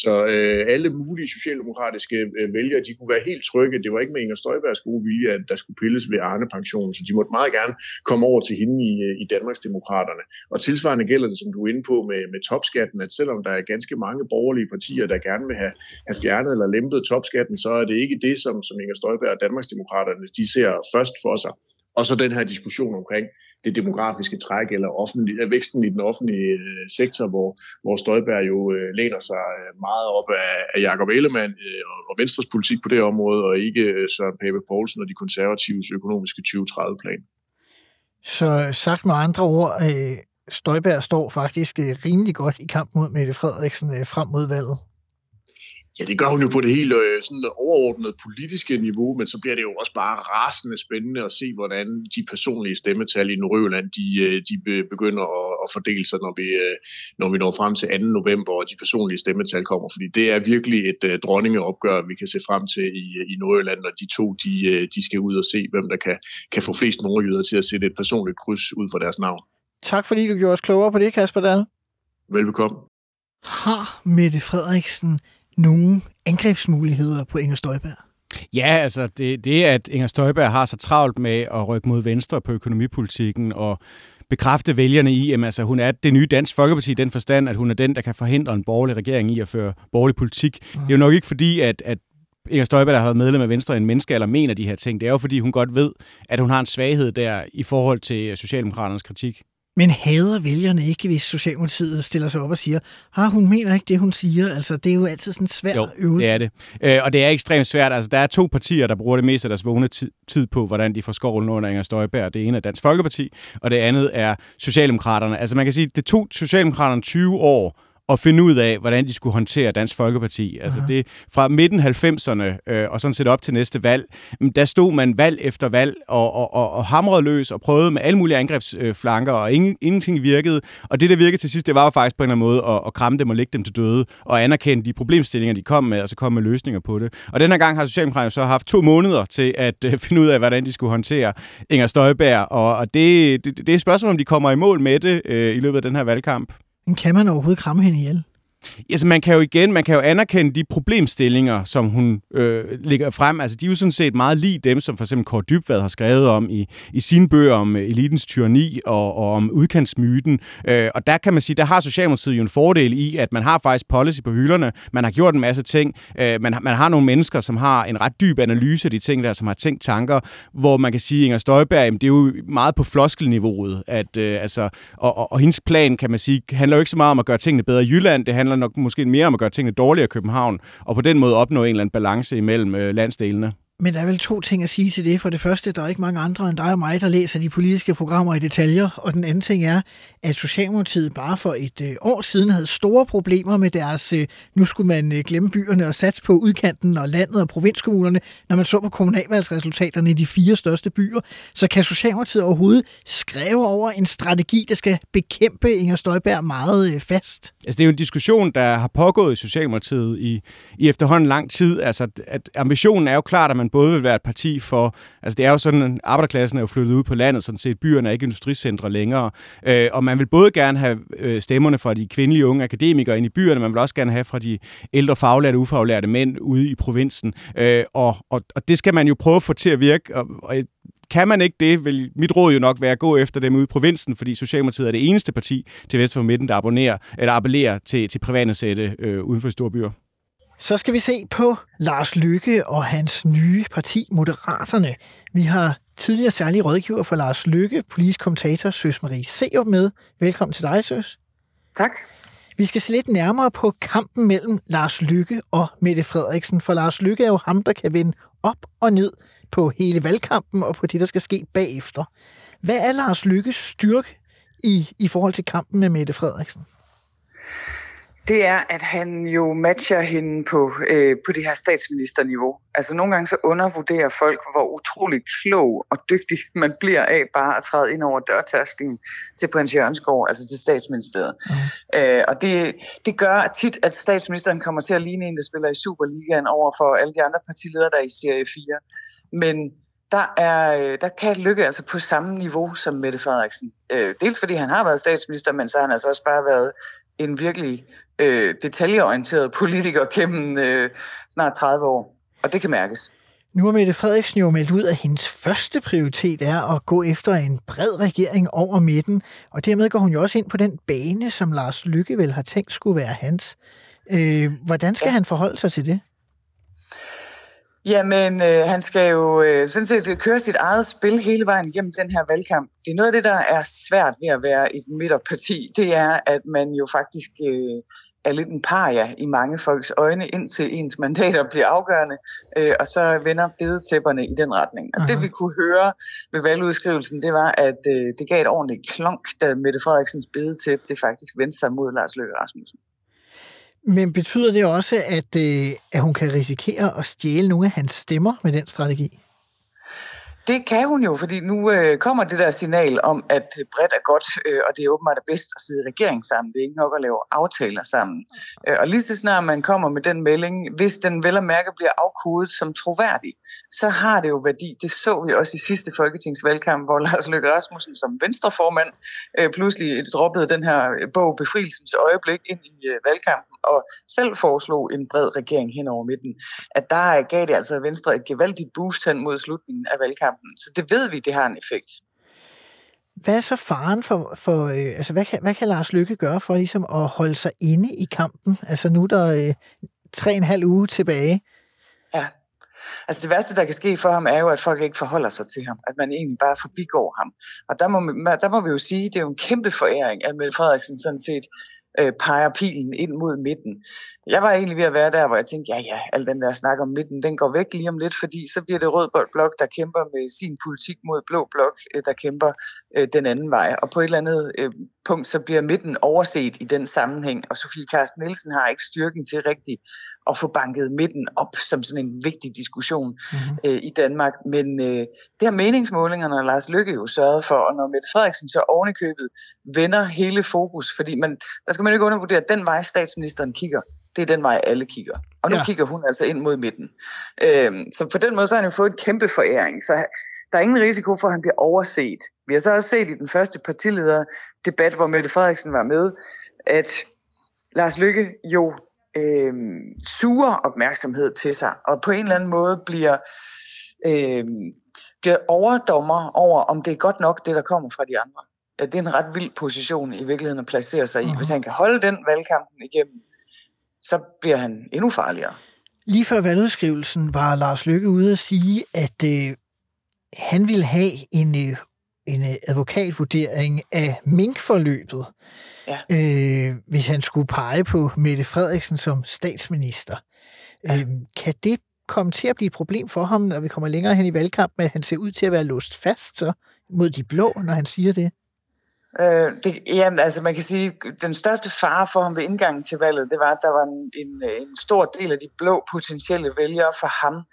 Så øh, alle mulige socialdemokratiske øh, vælgere, de kunne være helt trygge. Det var ikke med Inger Støjbergs gode vilje, at der skulle pilles ved Arne-pensionen, så de måtte meget gerne komme over til hende i, øh, i Danmarksdemokraterne. Og tilsvarende gælder det, som du er inde på med, med topskatten, at selvom der er ganske mange borgerlige partier, der gerne vil have have fjernet eller lempet topskatten, så er det ikke det, som, som Inger Støjberg og Danmarksdemokraterne de ser først for sig. Og så den her diskussion omkring det demografiske træk eller offentlig, øh, væksten i den offentlige øh, sektor, hvor, hvor Støjberg jo øh, læner sig øh, meget op af, af Jacob Ellemann øh, og Venstres politik på det område, og ikke Søren Pape Poulsen og de konservatives økonomiske 2030-plan. Så sagt med andre ord, øh, Støjberg står faktisk rimelig godt i kamp mod Mette Frederiksen frem mod valget. Ja, det gør hun jo på det helt øh, sådan overordnede politiske niveau, men så bliver det jo også bare rasende spændende at se, hvordan de personlige stemmetal i Nordjylland, de, øh, de begynder at, at fordele sig, når vi, øh, når vi når frem til 2. november, og de personlige stemmetal kommer. Fordi det er virkelig et uh, dronningeopgør, vi kan se frem til i, i Nordjylland, når de to de, de skal ud og se, hvem der kan, kan få flest nordjyder til at sætte et personligt kryds ud for deres navn. Tak fordi du gjorde os klogere på det, Kasper Dahl. Velbekomme. Har Mette Frederiksen nogle angrebsmuligheder på Inger Støjberg? Ja, altså det, det at Inger Støjberg har så travlt med at rykke mod venstre på økonomipolitikken og bekræfte vælgerne i, at altså, hun er det nye Dansk Folkeparti i den forstand, at hun er den, der kan forhindre en borgerlig regering i at føre borgerlig politik. Mm. Det er jo nok ikke fordi, at, at Inger Støjberg, der har været medlem af Venstre en menneske, eller mener de her ting. Det er jo fordi, hun godt ved, at hun har en svaghed der i forhold til Socialdemokraternes kritik. Men hader vælgerne ikke, hvis Socialdemokratiet stiller sig op og siger, har hun mener ikke det, hun siger? Altså, det er jo altid sådan en svær jo, øvelse. det er det. Øh, og det er ekstremt svært. Altså, der er to partier, der bruger det meste af deres vågne tid på, hvordan de får skovlen under Inger Støjberg. Det ene er Dansk Folkeparti, og det andet er Socialdemokraterne. Altså, man kan sige, det tog Socialdemokraterne 20 år at finde ud af, hvordan de skulle håndtere Dansk Folkeparti. Altså det fra midten 90'erne øh, og sådan set op til næste valg, der stod man valg efter valg og, og, og, og hamrede løs og prøvede med alle mulige angrebsflanker, og ingen, ingenting virkede. Og det, der virkede til sidst, det var jo faktisk på en eller anden måde at, at kramme dem og lægge dem til døde og anerkende de problemstillinger, de kom med, og så komme med løsninger på det. Og den her gang har Socialdemokraterne så haft to måneder til at øh, finde ud af, hvordan de skulle håndtere Inger Støjberg, og, og det, det, det er et spørgsmål, om de kommer i mål med det øh, i løbet af den her valgkamp. Men kan man overhovedet kramme hende ihjel? Altså, man kan jo igen, man kan jo anerkende de problemstillinger, som hun øh, lægger frem. Altså, de er jo sådan set meget lige dem, som for eksempel Kåre Dybvad har skrevet om i, i sine bøger om øh, elitens tyranni og, og om udkantsmyten. Øh, og der kan man sige, der har Socialdemokratiet jo en fordel i, at man har faktisk policy på hylderne. Man har gjort en masse ting. Øh, man, man har nogle mennesker, som har en ret dyb analyse af de ting der, som har tænkt tanker, hvor man kan sige, at Inger Støjberg, jamen, det er jo meget på floskelniveauet. At, øh, altså, og, og, og hendes plan, kan man sige, handler jo ikke så meget om at gøre tingene bedre i Jylland. Det handler handler nok måske mere om at gøre tingene dårligere i København, og på den måde opnå en eller anden balance imellem øh, landsdelene. Men der er vel to ting at sige til det. For det første, der er ikke mange andre end dig og mig, der læser de politiske programmer i detaljer. Og den anden ting er, at Socialdemokratiet bare for et øh, år siden havde store problemer med deres, øh, nu skulle man øh, glemme byerne og satse på udkanten og landet og provinskommunerne, når man så på kommunalvalgsresultaterne i de fire største byer. Så kan Socialdemokratiet overhovedet skrive over en strategi, der skal bekæmpe Inger Støjberg meget fast? Altså, det er jo en diskussion, der har pågået i Socialdemokratiet i, i efterhånden lang tid. Altså, at ambitionen er jo klart, at man Både vil være et parti for, altså det er jo sådan, at arbejderklassen er jo flyttet ud på landet, sådan set. Byerne er ikke industricentre længere, øh, og man vil både gerne have øh, stemmerne fra de kvindelige unge akademikere ind i byerne, man vil også gerne have fra de ældre faglærte, ufaglærte mænd ude i provinsen, øh, og, og, og det skal man jo prøve at få til at virke, og, og kan man ikke det, vil mit råd jo nok være at gå efter dem ude i provinsen, fordi Socialdemokratiet er det eneste parti til vest for midten, der abonnerer, eller appellerer til, til privatansatte øh, uden for store byer. Så skal vi se på Lars Lykke og hans nye parti, Moderaterne. Vi har tidligere særlig rådgiver for Lars Lykke, politisk kommentator Søs Marie Serup med. Velkommen til dig, Søs. Tak. Vi skal se lidt nærmere på kampen mellem Lars Lykke og Mette Frederiksen, for Lars Lykke er jo ham, der kan vende op og ned på hele valgkampen og på det, der skal ske bagefter. Hvad er Lars Lykkes styrke i, i forhold til kampen med Mette Frederiksen? Det er, at han jo matcher hende på, øh, på det her statsministerniveau. Altså nogle gange så undervurderer folk, hvor utrolig klog og dygtig man bliver af bare at træde ind over dørtasken til prins Jørgensgaard, altså til statsministeriet. Mm. Øh, og det, det gør tit, at statsministeren kommer til at ligne en, der spiller i Superligaen over for alle de andre partiledere, der er i serie 4. Men der, er, øh, der kan Lykke altså på samme niveau som Mette Frederiksen. Øh, dels fordi han har været statsminister, men så har han altså også bare været en virkelig øh, detaljeorienteret politiker gennem øh, snart 30 år. Og det kan mærkes. Nu har Mette Frederiksen jo meldt ud, at hendes første prioritet er at gå efter en bred regering over midten, og dermed går hun jo også ind på den bane, som Lars Lykke vel har tænkt skulle være hans. Øh, hvordan skal ja. han forholde sig til det? Jamen, øh, han skal jo øh, sådan set køre sit eget spil hele vejen igennem den her valgkamp. Det er noget af det, der er svært ved at være et midterparti. Det er, at man jo faktisk øh, er lidt en paria i mange folks øjne, indtil ens mandater bliver afgørende, øh, og så vender bedetæpperne i den retning. Og Aha. det vi kunne høre ved valgudskrivelsen, det var, at øh, det gav et ordentligt klonk, da Mette Frederiksens bedetæppe det faktisk vendte sig mod Lars Løkke Rasmussen. Men betyder det også, at, øh, at hun kan risikere at stjæle nogle af hans stemmer med den strategi? Det kan hun jo, fordi nu øh, kommer det der signal om, at bredt er godt, øh, og det er åbenbart bedst at sidde i regering sammen. Det er ikke nok at lave aftaler sammen. Øh, og lige så snart man kommer med den melding, hvis den vel og mærke bliver afkodet som troværdig, så har det jo værdi. Det så vi også i sidste folketingsvalgkamp, hvor Lars Løkke Rasmussen som venstreformand øh, pludselig droppede den her øh, bog Befrielsens øjeblik ind i øh, valgkampen og selv foreslog en bred regering hen over midten. At der gav det altså Venstre et gevaldigt boost hen mod slutningen af valgkampen kampen. Så det ved vi, det har en effekt. Hvad er så faren for, for øh, altså hvad kan, hvad kan Lars Lykke gøre for ligesom at holde sig inde i kampen? Altså nu er der øh, tre og en halv uge tilbage. Ja, Altså det værste, der kan ske for ham, er jo, at folk ikke forholder sig til ham. At man egentlig bare forbigår ham. Og der må, der må vi jo sige, at det er jo en kæmpe foræring, at Mette Frederiksen sådan set øh, peger pilen ind mod midten. Jeg var egentlig ved at være der, hvor jeg tænkte, ja ja, al den der snak om midten, den går væk lige om lidt, fordi så bliver det rød blok, der kæmper med sin politik mod blå blok, øh, der kæmper øh, den anden vej. Og på et eller andet øh, punkt, så bliver midten overset i den sammenhæng, og Sofie Carsten Nielsen har ikke styrken til rigtig at få banket midten op som sådan en vigtig diskussion mm-hmm. øh, i Danmark. Men øh, det har meningsmålingerne og Lars Lykke jo sørget for, og når Mette Frederiksen så ovenikøbet vender hele fokus, fordi man, der skal man ikke undervurdere, at den vej statsministeren kigger, det er den vej alle kigger. Og nu ja. kigger hun altså ind mod midten. Øh, så på den måde så har han jo fået en kæmpe foræring. Så der er ingen risiko for, at han bliver overset. Vi har så også set i den første partilederdebat, hvor Mette Frederiksen var med, at Lars Lykke jo øh, suger opmærksomhed til sig, og på en eller anden måde bliver, øh, bliver overdommer over, om det er godt nok, det der kommer fra de andre. Ja, det er en ret vild position i virkeligheden at placere sig i. Uh-huh. Hvis han kan holde den valgkampen igennem, så bliver han endnu farligere. Lige før valgudskrivelsen var Lars Lykke ude at sige, at øh, han ville have en, øh, en øh, advokatvurdering af minkforløbet ja. øh, hvis han skulle pege på Mette Frederiksen som statsminister. Ja. Øh, kan det komme til at blive et problem for ham, når vi kommer længere hen i valgkampen, at han ser ud til at være låst fast så, mod de blå, når han siger det? Øh, det, jamen, altså man kan sige, den største fare for ham ved indgangen til valget, det var, at der var en, en, en stor del af de blå potentielle vælgere for ham,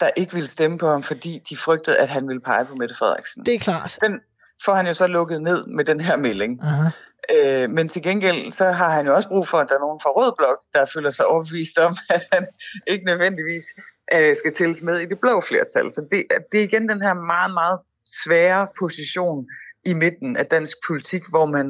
der ikke ville stemme på ham, fordi de frygtede, at han ville pege på Mette Frederiksen. Det er klart. Den, får han jo så lukket ned med den her melding. Aha. Øh, men til gengæld, så har han jo også brug for, at der er nogen fra Rød Blok, der føler sig overbevist om, [LAUGHS] at han ikke nødvendigvis øh, skal tælles med i det blå flertal. Så det, det er igen den her meget, meget svære position i midten af dansk politik, hvor man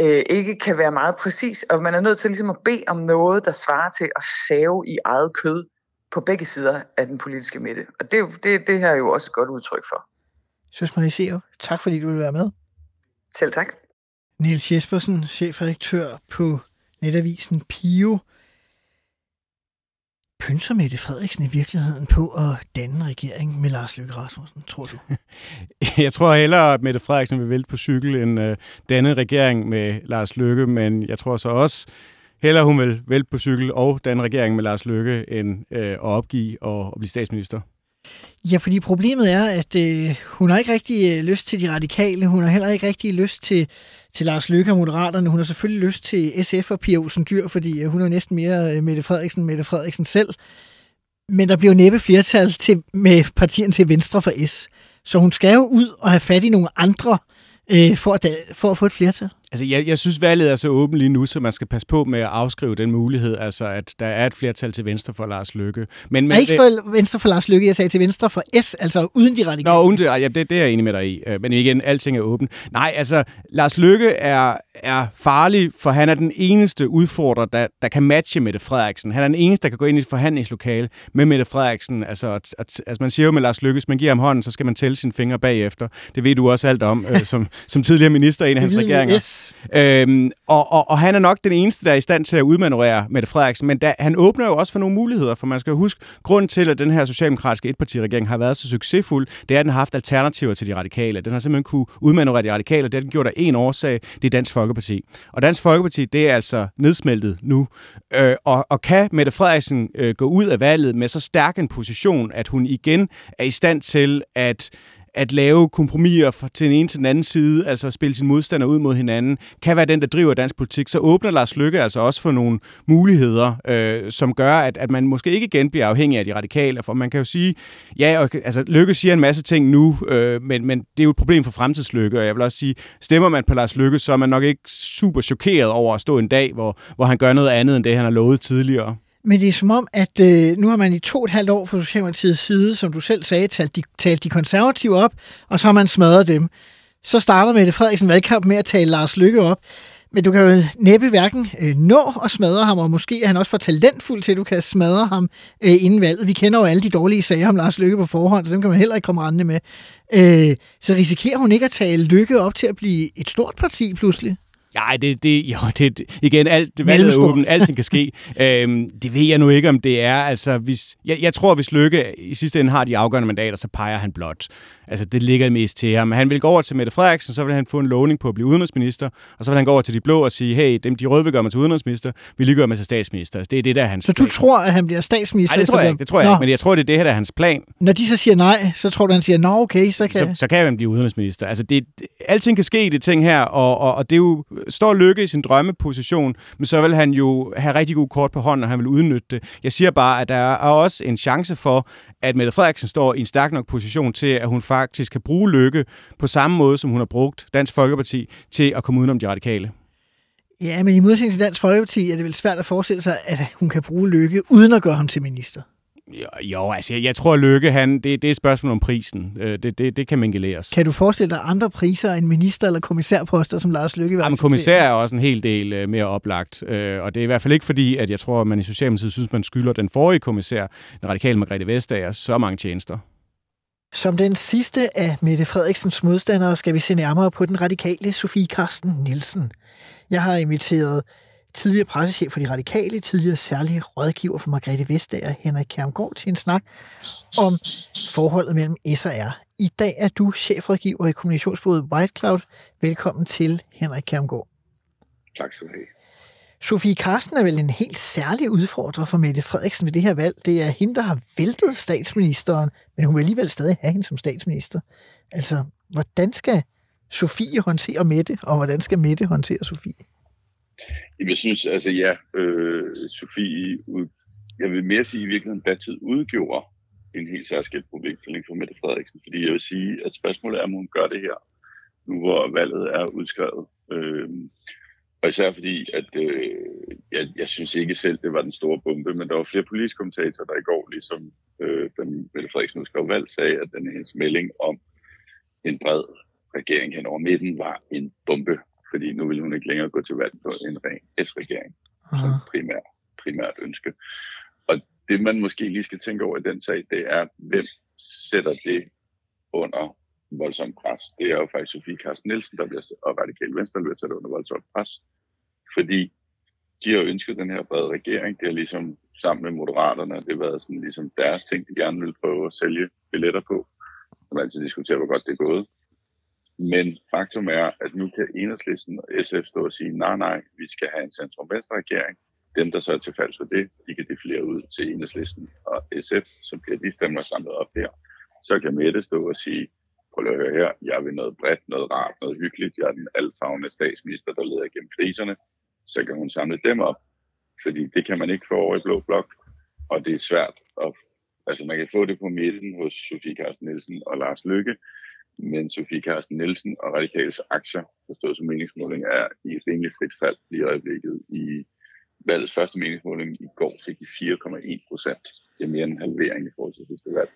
øh, ikke kan være meget præcis, og man er nødt til ligesom at bede om noget, der svarer til at save i eget kød på begge sider af den politiske midte. Og det, det, det her er jo også et godt udtryk for. Søs Marie Seo, tak fordi du vil være med. Selv tak. Niels Jespersen, chefredaktør på netavisen Pio. Pynser Mette Frederiksen i virkeligheden på at danne en regering med Lars Løkke Rasmussen, tror du? [LAUGHS] jeg tror hellere, at Mette Frederiksen vil vælte på cykel end uh, danne regering med Lars Løkke, men jeg tror så også, hellere hun vil vælte på cykel og danne regering med Lars Løkke, end øh, at opgive og, at blive statsminister. Ja, fordi problemet er, at øh, hun har ikke rigtig øh, lyst til de radikale. Hun har heller ikke rigtig lyst til, til Lars Løkke og Moderaterne. Hun har selvfølgelig lyst til SF og Pia Olsen Dyr, fordi øh, hun er næsten mere øh, Mette Frederiksen, Mette Frederiksen selv. Men der bliver næppe flertal til, med partierne til venstre for S. Så hun skal jo ud og have fat i nogle andre øh, for, at, for at få et flertal. Altså, jeg, jeg synes, valget er så åbent lige nu, så man skal passe på med at afskrive den mulighed, altså at der er et flertal til venstre for Lars Lykke. Men, men, ikke for venstre for Lars Lykke, jeg sagde til venstre for S, altså uden de radikale. Nå, uden det, ja, det, det er jeg enig med dig i. Øh, men igen, alting er åbent. Nej, altså, Lars Lykke er, er farlig, for han er den eneste udfordrer, der, der kan matche Mette Frederiksen. Han er den eneste, der kan gå ind i et forhandlingslokale med Mette Frederiksen. Altså, at, at, altså man siger jo med Lars Lykke, hvis man giver ham hånden, så skal man tælle sine fingre bagefter. Det ved du også alt om, øh, [LAUGHS] som, som tidligere minister i en af hans regeringer. Yes. Øhm, og, og, og han er nok den eneste, der er i stand til at udmanøvrere Mette Frederiksen, men da, han åbner jo også for nogle muligheder, for man skal huske, grund til, at den her socialdemokratiske etpartiregering har været så succesfuld, det er, at den har haft alternativer til de radikale. Den har simpelthen kunne udmanøvrere de radikale, og det har den gjort af en årsag, det er Dansk Folkeparti. Og Dansk Folkeparti, det er altså nedsmeltet nu. Øh, og, og kan Mette Frederiksen øh, gå ud af valget med så stærk en position, at hun igen er i stand til at at lave kompromiser til den ene til den anden side, altså at spille sine modstandere ud mod hinanden, kan være den, der driver dansk politik, så åbner Lars Lykke altså også for nogle muligheder, øh, som gør, at, at man måske ikke igen bliver afhængig af de radikale. For man kan jo sige, ja, og, altså Lykke siger en masse ting nu, øh, men, men det er jo et problem for fremtidslykke, og jeg vil også sige, stemmer man på Lars Lykke, så er man nok ikke super chokeret over at stå en dag, hvor, hvor han gør noget andet end det, han har lovet tidligere. Men det er som om, at øh, nu har man i to og et halvt år fra Socialdemokratiets side, som du selv sagde, talt de, talt de konservative op, og så har man smadret dem. Så starter Mette Frederiksen valgkamp med at tale Lars Lykke op. Men du kan jo næppe hverken øh, nå at smadre ham, og måske er han også for talentfuld til, at du kan smadre ham øh, inden valget. Vi kender jo alle de dårlige sager om Lars Lykke på forhånd, så dem kan man heller ikke komme rendende med. Øh, så risikerer hun ikke at tale Lykke op til at blive et stort parti pludselig? Nej, det, det, jo, [LAUGHS] det, igen, alt, det valget er åbent, alting kan ske. [LAUGHS] øhm, det ved jeg nu ikke, om det er. Altså, hvis, jeg, jeg tror, hvis Lykke i sidste ende har de afgørende mandater, så peger han blot. Altså, det ligger mest til ham. Han vil gå over til Mette Frederiksen, så vil han få en lovning på at blive udenrigsminister, og så vil han gå over til de blå og sige, hey, dem, de røde vil gøre mig til udenrigsminister, vi lige gøre mig til statsminister. Altså, det er det, der er hans Så plan. du tror, at han bliver statsminister? Nej, det tror jeg ikke, det tror jeg ikke, men jeg tror, det er det her, der er hans plan. Når de så siger nej, så tror du, han siger, nå okay, så kan... Så, så kan han blive udenrigsminister. Altså, det, alting kan ske i det ting her, og, og, og det er jo, står Lykke i sin drømmeposition, men så vil han jo have rigtig god kort på hånden, og han vil udnytte det. Jeg siger bare, at der er også en chance for, at Mette Frederiksen står i en stærk nok position til, at hun faktisk kan bruge Lykke på samme måde, som hun har brugt Dansk Folkeparti til at komme udenom de radikale. Ja, men i modsætning til Dansk Folkeparti er det vel svært at forestille sig, at hun kan bruge Lykke uden at gøre ham til minister. Jo, jo altså jeg, jeg tror, Lykke, han, det, det er et spørgsmål om prisen. Øh, det, det, det kan mingeleres. Kan du forestille dig andre priser end minister- eller kommissærposter, som Lars Lykke vil Jamen, kommissær er også en hel del uh, mere oplagt. Uh, og det er i hvert fald ikke fordi, at jeg tror, at man i Socialdemokratiet synes, man skylder den forrige kommissær, den radikale Margrethe Vestager, så mange tjenester. Som den sidste af Mette Frederiksens modstandere skal vi se nærmere på den radikale Sofie Karsten Nielsen. Jeg har inviteret tidligere pressechef for de radikale, tidligere særlige rådgiver for Margrethe Vestager, Henrik Kjermgaard, til en snak om forholdet mellem S og R. I dag er du chefrådgiver i kommunikationsbureauet White Cloud. Velkommen til, Henrik Kjermgaard. Tak skal du have. Sofie Karsten er vel en helt særlig udfordrer for Mette Frederiksen ved det her valg. Det er hende, der har væltet statsministeren, men hun vil alligevel stadig have hende som statsminister. Altså, hvordan skal Sofie håndtere Mette, og hvordan skal Mette håndtere Sofie? Jeg synes, altså ja, øh, Sofie, jeg vil mere sige, at i virkeligheden datid udgjorde en helt særskilt problemstilling for Mette Frederiksen, fordi jeg vil sige, at spørgsmålet er, om hun gør det her nu hvor valget er udskrevet. Øh, og især fordi, at øh, jeg, jeg synes ikke selv, det var den store bombe, men der var flere politiske kommentatorer, der i går, ligesom øh, den Mette Frederiksen udskrev valg, sagde, at den hendes melding om en bred regering hen over midten var en bombe, fordi nu ville hun ikke længere gå til valg på en ren S-regering, som primært, primært ønske. Og det, man måske lige skal tænke over i den sag, det er, hvem sætter det under voldsomt pres. Det er jo faktisk Sofie Carsten Nielsen, der bliver, og Radikale Venstre, der bliver sat under voldsomt pres. Fordi de har ønsket den her brede regering. Det er ligesom sammen med Moderaterne, det har været sådan ligesom deres ting, de gerne vil prøve at sælge billetter på. Man altid diskutere, hvor godt det er gået. Men faktum er, at nu kan Enhedslisten og SF stå og sige, nej, nej, vi skal have en centrum-venstre regering. Dem, der så er tilfælds for det, de kan defilere ud til Enhedslisten og SF, så bliver de stemmer samlet op der. Så kan Mette stå og sige, prøv at høre her, jeg vil noget bredt, noget rart, noget hyggeligt. Jeg er den altfagende statsminister, der leder gennem kriserne. Så kan hun samle dem op, fordi det kan man ikke få over i Blå Blok, og det er svært. At, altså man kan få det på midten hos Sofie Carsten Nielsen og Lars Lykke, men Sofie Carsten Nielsen og Radikales aktier, forstået som meningsmåling, er i rimelig frit fald i øjeblikket. I valgets første meningsmåling i går fik de 4,1 procent. Det er mere end en halvering i forhold til sidste valg.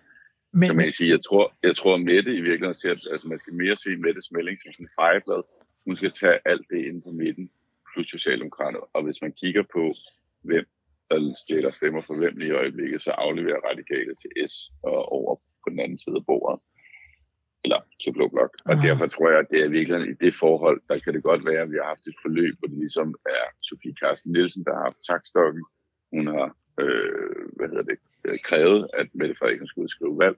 Men, så man kan sige, jeg tror, jeg tror at Mette i virkeligheden siger, at altså, man skal mere se Mettes melding som sådan en fejreblad. Hun skal tage alt det ind på midten, plus Socialdemokrater. Og hvis man kigger på, hvem der stiller stemmer for hvem i øjeblikket, så afleverer radikale til S og over på den anden side af bordet eller til Blå Blok. Og ah. derfor tror jeg, at det er virkelig i det forhold, der kan det godt være, at vi har haft et forløb, hvor det ligesom er Sofie Carsten Nielsen, der har haft takstokken. Hun har øh, hvad hedder det, krævet, at Mette Frederiksen skulle skrive valg,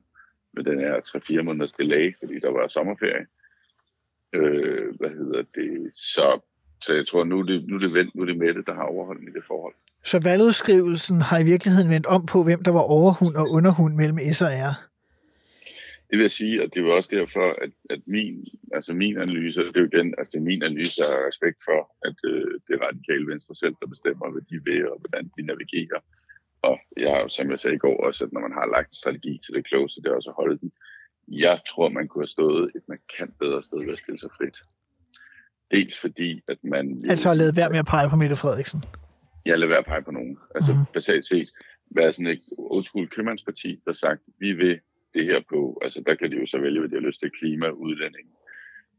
men den er 3-4 måneders delay, fordi der var sommerferie. Øh, hvad hedder det? Så, så jeg tror, nu er det, nu er det, vendt, nu er det Mette, der har overholdt i det forhold. Så valgudskrivelsen har i virkeligheden vendt om på, hvem der var overhund og underhund mellem S og R? Det vil jeg sige, og det var også derfor, at, at min, altså min analyse, det er jo igen, altså det er min analyse, der respekt for, at øh, det er radikale venstre selv, der bestemmer, hvad de vil, og hvordan de navigerer. Og jeg har, som jeg sagde i går også, at når man har lagt en strategi, så det så det er også at holde den. Jeg tror, man kunne have stået et markant bedre sted ved at stille sig frit. Dels fordi, at man... Altså har lavet værd med at pege på Mette Frederiksen? Ja, lade være at pege på nogen. Altså mm-hmm. basalt set være sådan et old school købmandsparti, der sagt, vi vil det her på, altså der kan de jo så vælge, hvad de har lyst til, klima, udlænding,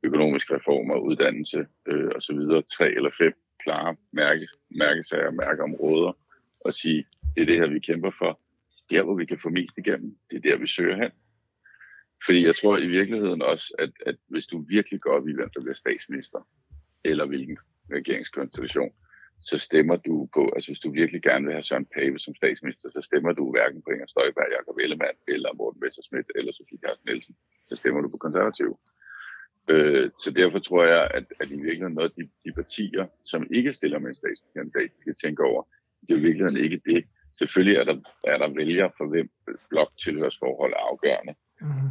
økonomiske reformer, uddannelse øh, osv. Tre eller fem klare mærke, mærkesager, mærkeområder, og sige, det er det her, vi kæmper for. Der, hvor vi kan få mest igennem, det er der, vi søger hen. Fordi jeg tror i virkeligheden også, at, at hvis du virkelig går op i, hvem der bliver statsminister, eller hvilken regeringskonstellation, så stemmer du på, altså hvis du virkelig gerne vil have Søren Pape som statsminister, så stemmer du hverken på Inger Støjberg, Jacob Ellemann, eller Morten Messerschmidt, eller Sofie Carsten Nielsen. Så stemmer du på konservative. Øh, så derfor tror jeg, at, at i virkeligheden noget af de, de partier, som ikke stiller med en statskandidat, skal tænke over, det er i virkeligheden ikke det. Selvfølgelig er der, er der vælger for hvem blok tilhørsforhold er afgørende. Mm-hmm.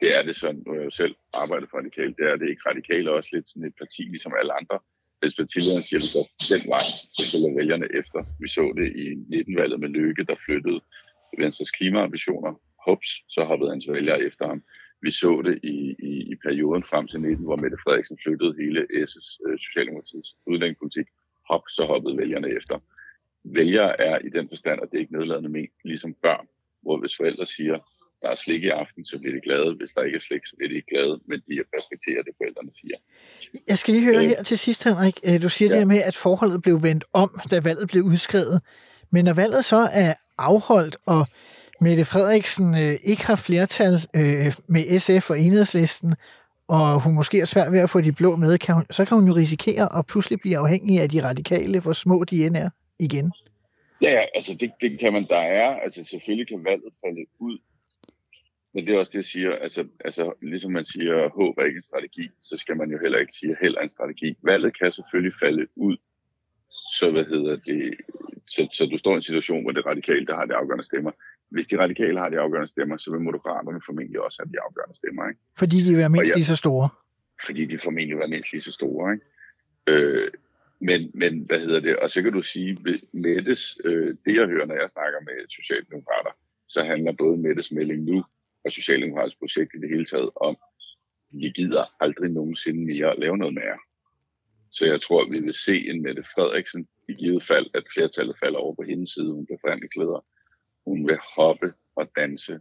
Det er det sådan, nu jeg jo selv arbejdet for radikalt, det er det ikke radikalt også lidt sådan et parti, ligesom alle andre. Hvis partilederen siger, at går den vej, så følger vælgerne efter. Vi så det i 19-valget med Løkke, der flyttede Venstres klimaambitioner. Hops, så hoppede hans vælgere efter ham. Vi så det i, i, i perioden frem til 19, hvor Mette Frederiksen flyttede hele SS, øh, Socialdemokratiets udlændingepolitik. Hop, så hoppede vælgerne efter vælgere er i den forstand, at det er ikke nedladende men, ligesom børn, hvor hvis forældre siger, der er slik i aften, så bliver de glade. Hvis der ikke er slik, så bliver de ikke glade, men de respekterer det, forældrene siger. Jeg skal lige høre øh, her til sidst, Henrik. Øh, du siger ja. det her med, at forholdet blev vendt om, da valget blev udskrevet. Men når valget så er afholdt, og Mette Frederiksen øh, ikke har flertal øh, med SF og enhedslisten, og hun måske er svært ved at få de blå med, kan hun, så kan hun jo risikere at pludselig blive afhængig af de radikale, hvor små de end er igen? Ja, altså det, det kan man, der er, altså selvfølgelig kan valget falde ud, men det er også det, jeg siger, altså, altså ligesom man siger, håb er ikke en strategi, så skal man jo heller ikke sige, held er en strategi. Valget kan selvfølgelig falde ud, så hvad hedder det, så, så du står i en situation, hvor det radikale, der har de afgørende stemmer. Hvis de radikale har de afgørende stemmer, så vil moderaterne formentlig også have de afgørende stemmer. Ikke? Fordi de vil være mindst jeg, lige så store? Fordi de formentlig vil være mindst lige så store. Ikke? Øh, men, men hvad hedder det? Og så kan du sige, Mettes, øh, det jeg hører, når jeg snakker med Socialdemokrater, så handler både Mettes melding nu og Socialdemokraternes projekt i det hele taget om, vi gider aldrig nogensinde mere at lave noget mere. Så jeg tror, at vi vil se en Mette Frederiksen i givet fald, at flertallet falder over på hendes side, hun bliver forhandlingsleder. Hun vil hoppe og danse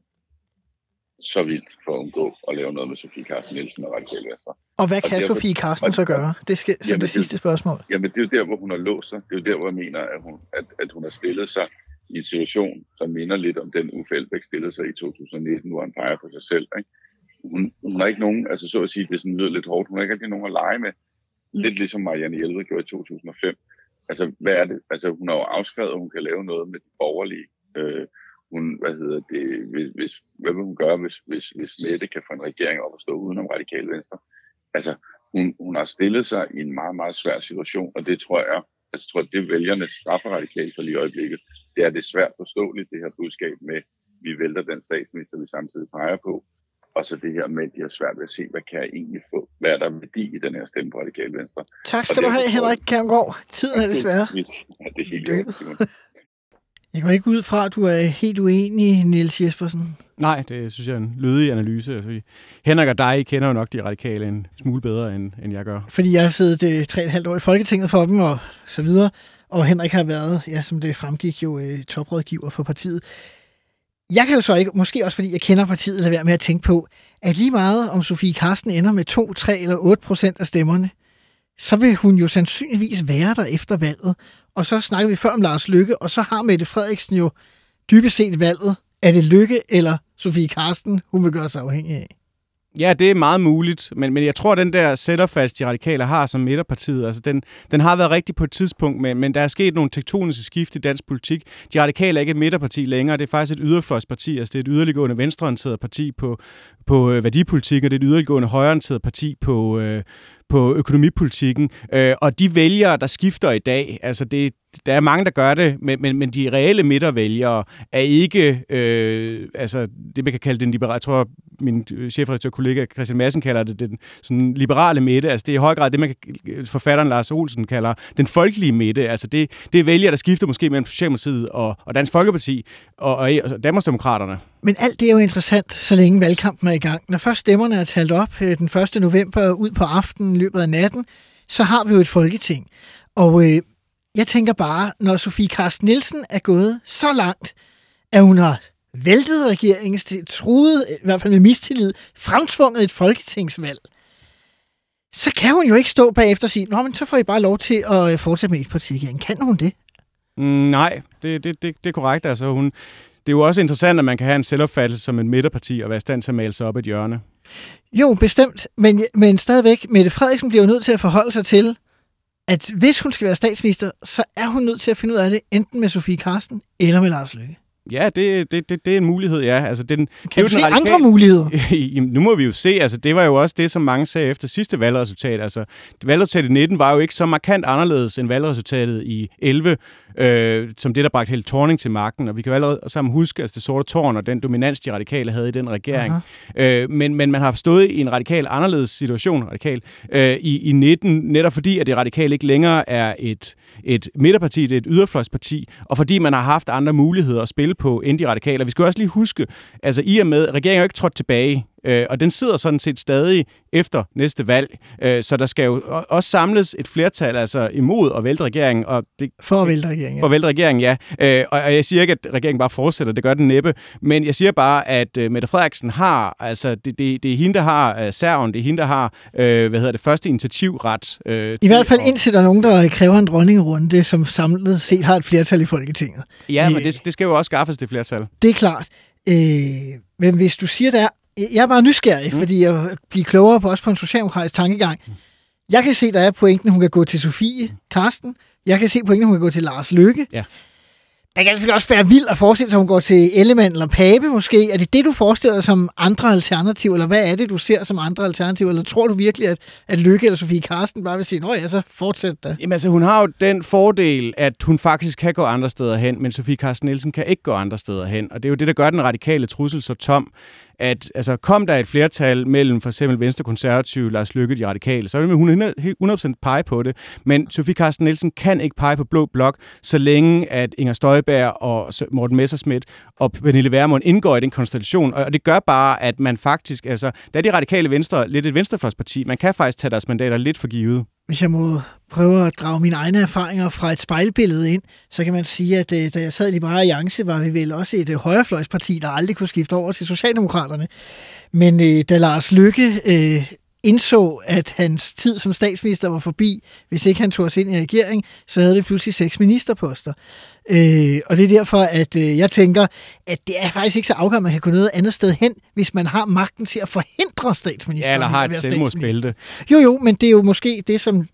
så vildt for at undgå at lave noget med Sofie Carsten Nielsen og Radikale Venstre. Og hvad og kan derfor, Sofie Carsten så gøre? Det skal som jamen, det sidste spørgsmål. Jamen, det er jo der, hvor hun har låst sig. Det er jo der, hvor jeg mener, at hun, at, at hun har stillet sig i en situation, som minder lidt om den Uffe Elbæk stillede sig i 2019, hvor han peger på sig selv. Ikke? Hun, hun har ikke nogen, altså så at sige, det sådan lyder lidt hårdt, hun har ikke rigtig nogen at lege med. Lidt ligesom Marianne Hjelved gjorde i 2005. Altså, hvad er det? Altså, hun har jo afskrevet, at hun kan lave noget med de borgerlige. Øh, hun, hvad hedder det, hvis, hvis, hvad vil hun gøre, hvis, hvis, hvis Mette kan få en regering op at stå udenom radikale venstre? Altså, hun, hun har stillet sig i en meget, meget svær situation, og det tror jeg, altså, tror, jeg, det vælgerne straffer radikalt for lige i øjeblikket. Det er det svært forståeligt, det her budskab med, vi vælter den statsminister, vi samtidig peger på, og så det her med, at de har svært ved at se, hvad kan jeg egentlig få? Hvad er der værdi i den her stemme på radikale venstre? Tak skal du have, Henrik Kærmgaard. Tiden er desværre. Ja, det er helt jeg går ikke ud fra, at du er helt uenig, Niels Jespersen. Nej, det synes jeg er en lødig analyse. Altså, Henrik og dig kender jo nok de radikale en smule bedre, end, end jeg gør. Fordi jeg har siddet øh, tre et halvt år i Folketinget for dem, og så videre. Og Henrik har været, ja, som det fremgik, jo øh, toprådgiver for partiet. Jeg kan jo så ikke, måske også fordi jeg kender partiet, lade være med at tænke på, at lige meget om Sofie Karsten ender med 2, 3 eller 8 procent af stemmerne, så vil hun jo sandsynligvis være der efter valget. Og så snakker vi før om Lars Lykke, og så har Mette Frederiksen jo dybest set valget. Er det Lykke eller Sofie Karsten, hun vil gøre sig afhængig af? Ja, det er meget muligt, men, men jeg tror, at den der sætterfast, de radikale har som midterpartiet, altså den, den har været rigtig på et tidspunkt, men, men der er sket nogle tektoniske skift i dansk politik. De radikale er ikke et midterparti længere, det er faktisk et yderfløjsparti, altså det er et yderliggående venstreorienteret parti på, på øh, værdipolitik, og det er et yderliggående højreorienteret parti på, øh, på økonomipolitikken. Øh, og de vælgere, der skifter i dag, altså det, der er mange, der gør det, men, men, men de reelle midtervælgere er ikke øh, altså det, man kan kalde den liberale, jeg tror, min øh, chefredaktør kollega Christian Madsen kalder det den sådan liberale midte. Altså det er i høj grad det, man kan, øh, forfatteren Lars Olsen kalder den folkelige midte. Altså det, det er vælgere, der skifter måske mellem Socialdemokratiet og, og Dansk Folkeparti og, og, og Danmarksdemokraterne. Men alt det er jo interessant, så længe valgkampen er i gang. Når først stemmerne er talt op øh, den 1. november ud på aftenen i løbet af natten, så har vi jo et folketing. Og øh, jeg tænker bare, når Sofie Karsten Nielsen er gået så langt, at hun har væltet regeringen, truet, i hvert fald med mistillid, fremtvunget et folketingsvalg, så kan hun jo ikke stå bagefter og sige, Nå, men så får I bare lov til at øh, fortsætte med et parti igen. Kan hun det? Mm, nej, det, det, det, det er korrekt. Altså, hun, det er jo også interessant, at man kan have en selvopfattelse som en midterparti og være i stand til at male sig op et hjørne. Jo, bestemt. Men, men stadigvæk, Mette Frederiksen bliver jo nødt til at forholde sig til, at hvis hun skal være statsminister, så er hun nødt til at finde ud af det, enten med Sofie Karsten eller med Lars Løkke. Ja, det, det, det, det er en mulighed, ja. Altså, den, kan du se radikal... andre muligheder? [LAUGHS] nu må vi jo se. Altså, det var jo også det, som mange sagde efter sidste valgresultat. Altså, valgresultatet i 19 var jo ikke så markant anderledes end valgresultatet i 11, øh, som det, der bragte hele Torning til magten. Og vi kan jo allerede sammen huske, altså det sorte tårn og den dominans, de radikale havde i den regering. Øh, men, men man har stået i en radikal anderledes situation, radikal, øh, i, i 19, netop fordi, at det radikale ikke længere er et, et midterparti, det er et yderfløjsparti, og fordi man har haft andre muligheder at spille på end de radikale. Og vi skal også lige huske, altså i og med, at regeringen er ikke trådt tilbage Øh, og den sidder sådan set stadig efter næste valg. Øh, så der skal jo også samles et flertal altså imod at vælte regeringen. Og det, for at vælte regeringen, ja. For at vælte regeringen, ja. Øh, og, og jeg siger ikke, at regeringen bare fortsætter, det gør den næppe. Men jeg siger bare, at øh, Mette Frederiksen har, altså det, det, det er hende, der har øh, serven, det er hende, der har, øh, hvad hedder det, første initiativret. Øh, I hvert fald indtil der er nogen, der kræver en dronningerunde, som samlet set har et flertal i Folketinget. Ja, men det, det skal jo også skaffes, det flertal. Det er klart. Øh, men hvis du siger, der jeg er bare nysgerrig, mm. fordi jeg bliver klogere på også på en socialdemokratisk tankegang. Jeg kan se, der er pointen, hun kan gå til Sofie Karsten. Jeg kan se pointen, hun kan gå til Lars Lykke. Ja. Der kan selvfølgelig også være vildt at forestille sig, at hun går til Ellemann eller Pape måske. Er det det, du forestiller dig som andre alternativer, eller hvad er det, du ser som andre alternativer? Eller tror du virkelig, at, at Lykke eller Sofie Karsten bare vil sige, nå ja, så fortsæt da? Jamen altså, hun har jo den fordel, at hun faktisk kan gå andre steder hen, men Sofie Karsten Nielsen kan ikke gå andre steder hen. Og det er jo det, der gør den radikale trussel så tom, at altså, kom der et flertal mellem for eksempel Venstre, Konservative, Lars Lykke, de radikale, så vil hun 100% pege på det. Men Sofie Carsten Nielsen kan ikke pege på blå blok, så længe at Inger Støjberg og Morten Messerschmidt og Pernille Vermund indgår i den konstellation. Og det gør bare, at man faktisk, altså, der er de radikale venstre lidt et venstrefløjsparti. Man kan faktisk tage deres mandater lidt for givet. Hvis jeg må prøve at drage mine egne erfaringer fra et spejlbillede ind, så kan man sige, at øh, da jeg sad i Liberale Alliance, var vi vel også et øh, højrefløjsparti, der aldrig kunne skifte over til Socialdemokraterne. Men øh, da Lars Lykke indså, at hans tid som statsminister var forbi, hvis ikke han tog os ind i regering, så havde det pludselig seks ministerposter. Øh, og det er derfor, at øh, jeg tænker, at det er faktisk ikke så afgørende, at man kan gå noget andet sted hen, hvis man har magten til at forhindre statsministeren. Ja, eller har et selvmordsbælte. Jo, jo, men det er jo måske det, som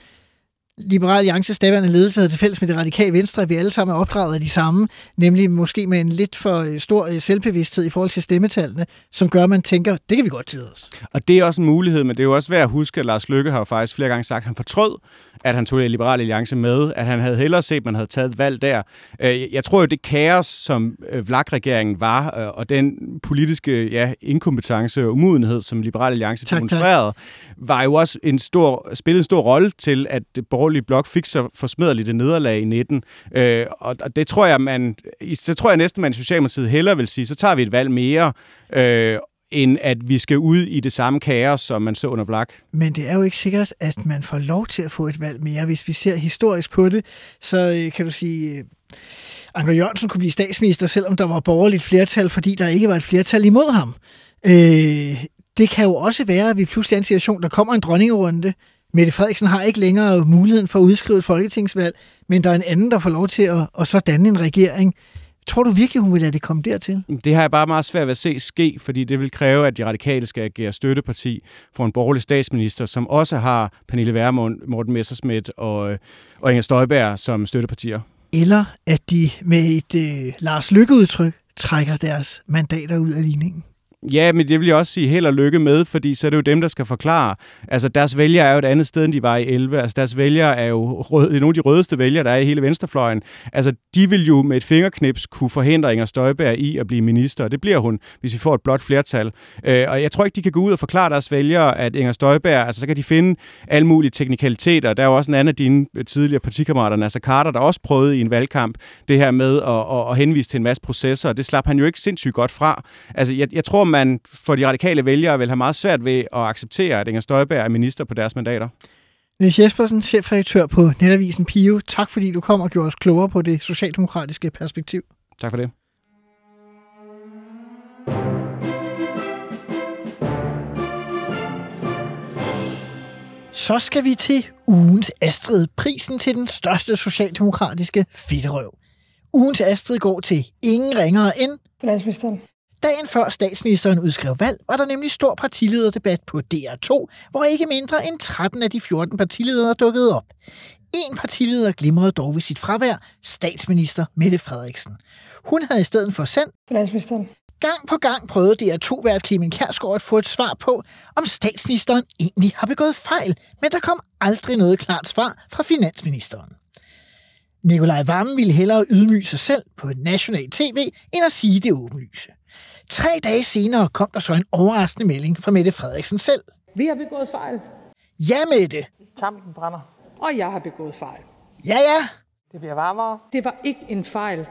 Liberal Alliances daværende ledelse havde til fælles med det radikale venstre, at vi alle sammen er opdraget af de samme, nemlig måske med en lidt for øh, stor øh, selvbevidsthed i forhold til stemmetallene, som gør, at man tænker, det kan vi godt til os. Og det er også en mulighed, men det er jo også værd at huske, at Lars Lykke har faktisk flere gange sagt, at han fortrød, at han tog Liberale Alliance med, at han havde hellere set, at man havde taget valg der. Øh, jeg tror jo, det kaos, som VLAG-regeringen var, og den politiske ja, inkompetence og umudenhed, som Liberale Alliance tak, demonstrerede, tak. var jo også en stor, spillede en stor rolle til, at det borgerlige blok fik så forsmedret det nederlag i 19. Øh, og, det tror jeg, man, så tror jeg næsten, man i Socialdemokratiet hellere vil sige, så tager vi et valg mere, øh, end at vi skal ud i det samme kaos, som man så under Vlak. Men det er jo ikke sikkert, at man får lov til at få et valg mere. Hvis vi ser historisk på det, så øh, kan du sige... Øh, Anker Jørgensen kunne blive statsminister, selvom der var borgerligt flertal, fordi der ikke var et flertal imod ham. Øh, det kan jo også være, at vi pludselig er en situation, der kommer en dronningerunde, Mette Frederiksen har ikke længere muligheden for at udskrive et folketingsvalg, men der er en anden, der får lov til at, at så danne en regering. Tror du virkelig, hun vil lade det komme dertil? Det har jeg bare meget svært ved at se ske, fordi det vil kræve, at de radikale skal agere støtteparti for en borgerlig statsminister, som også har Pernille Vermund, Morten Messerschmidt og, og Inger Støjberg som støttepartier. Eller at de med et øh, Lars Lykke-udtryk trækker deres mandater ud af ligningen. Ja, men det vil jeg også sige held og lykke med, fordi så er det jo dem, der skal forklare. Altså, deres vælgere er jo et andet sted, end de var i 11. Altså, deres vælgere er jo rød, nogle af de rødeste vælgere, der er i hele venstrefløjen. Altså, de vil jo med et fingerknips kunne forhindre Inger Støjberg i at blive minister, og det bliver hun, hvis vi får et blot flertal. Øh, og jeg tror ikke, de kan gå ud og forklare deres vælgere, at Inger Støjberg, altså så kan de finde alle mulige teknikaliteter. Der er jo også en anden af dine øh, tidligere partikammerater, altså Carter, der også prøvede i en valgkamp det her med at, at, at henvise til en masse processer, og det slap han jo ikke sindssygt godt fra. Altså, jeg, jeg tror, man for de radikale vælgere vil have meget svært ved at acceptere, at Inger Støjberg er minister på deres mandater. Niels Jespersen, chefredaktør på Netavisen Pio. Tak fordi du kom og gjorde os klogere på det socialdemokratiske perspektiv. Tak for det. Så skal vi til ugens Astrid, prisen til den største socialdemokratiske fedterøv. Ugens Astrid går til ingen ringere end... Finansministeren. Dagen før statsministeren udskrev valg, var der nemlig stor partilederdebat på DR2, hvor ikke mindre end 13 af de 14 partiledere dukkede op. En partileder glimrede dog ved sit fravær, statsminister Mette Frederiksen. Hun havde i stedet for sendt Finansministeren. Gang på gang prøvede DR2 vært Clemen Kærsgaard at få et svar på, om statsministeren egentlig har begået fejl, men der kom aldrig noget klart svar fra finansministeren. Nikolaj Vammen ville hellere ydmyge sig selv på national tv, end at sige det åbenlyse. Tre dage senere kom der så en overraskende melding fra Mette Frederiksen selv. Vi har begået fejl. Ja, Mette. Tampen brænder. Og jeg har begået fejl. Ja, ja. Det bliver varmere. Det var ikke en fejl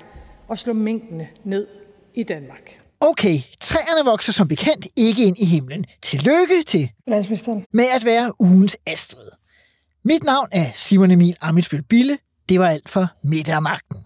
at slå mængdene ned i Danmark. Okay, træerne vokser som bekendt ikke ind i himlen. Tillykke til med at være ugens Astrid. Mit navn er Simon Emil Amitsbøl Bille. Det var alt for Mette og Magten.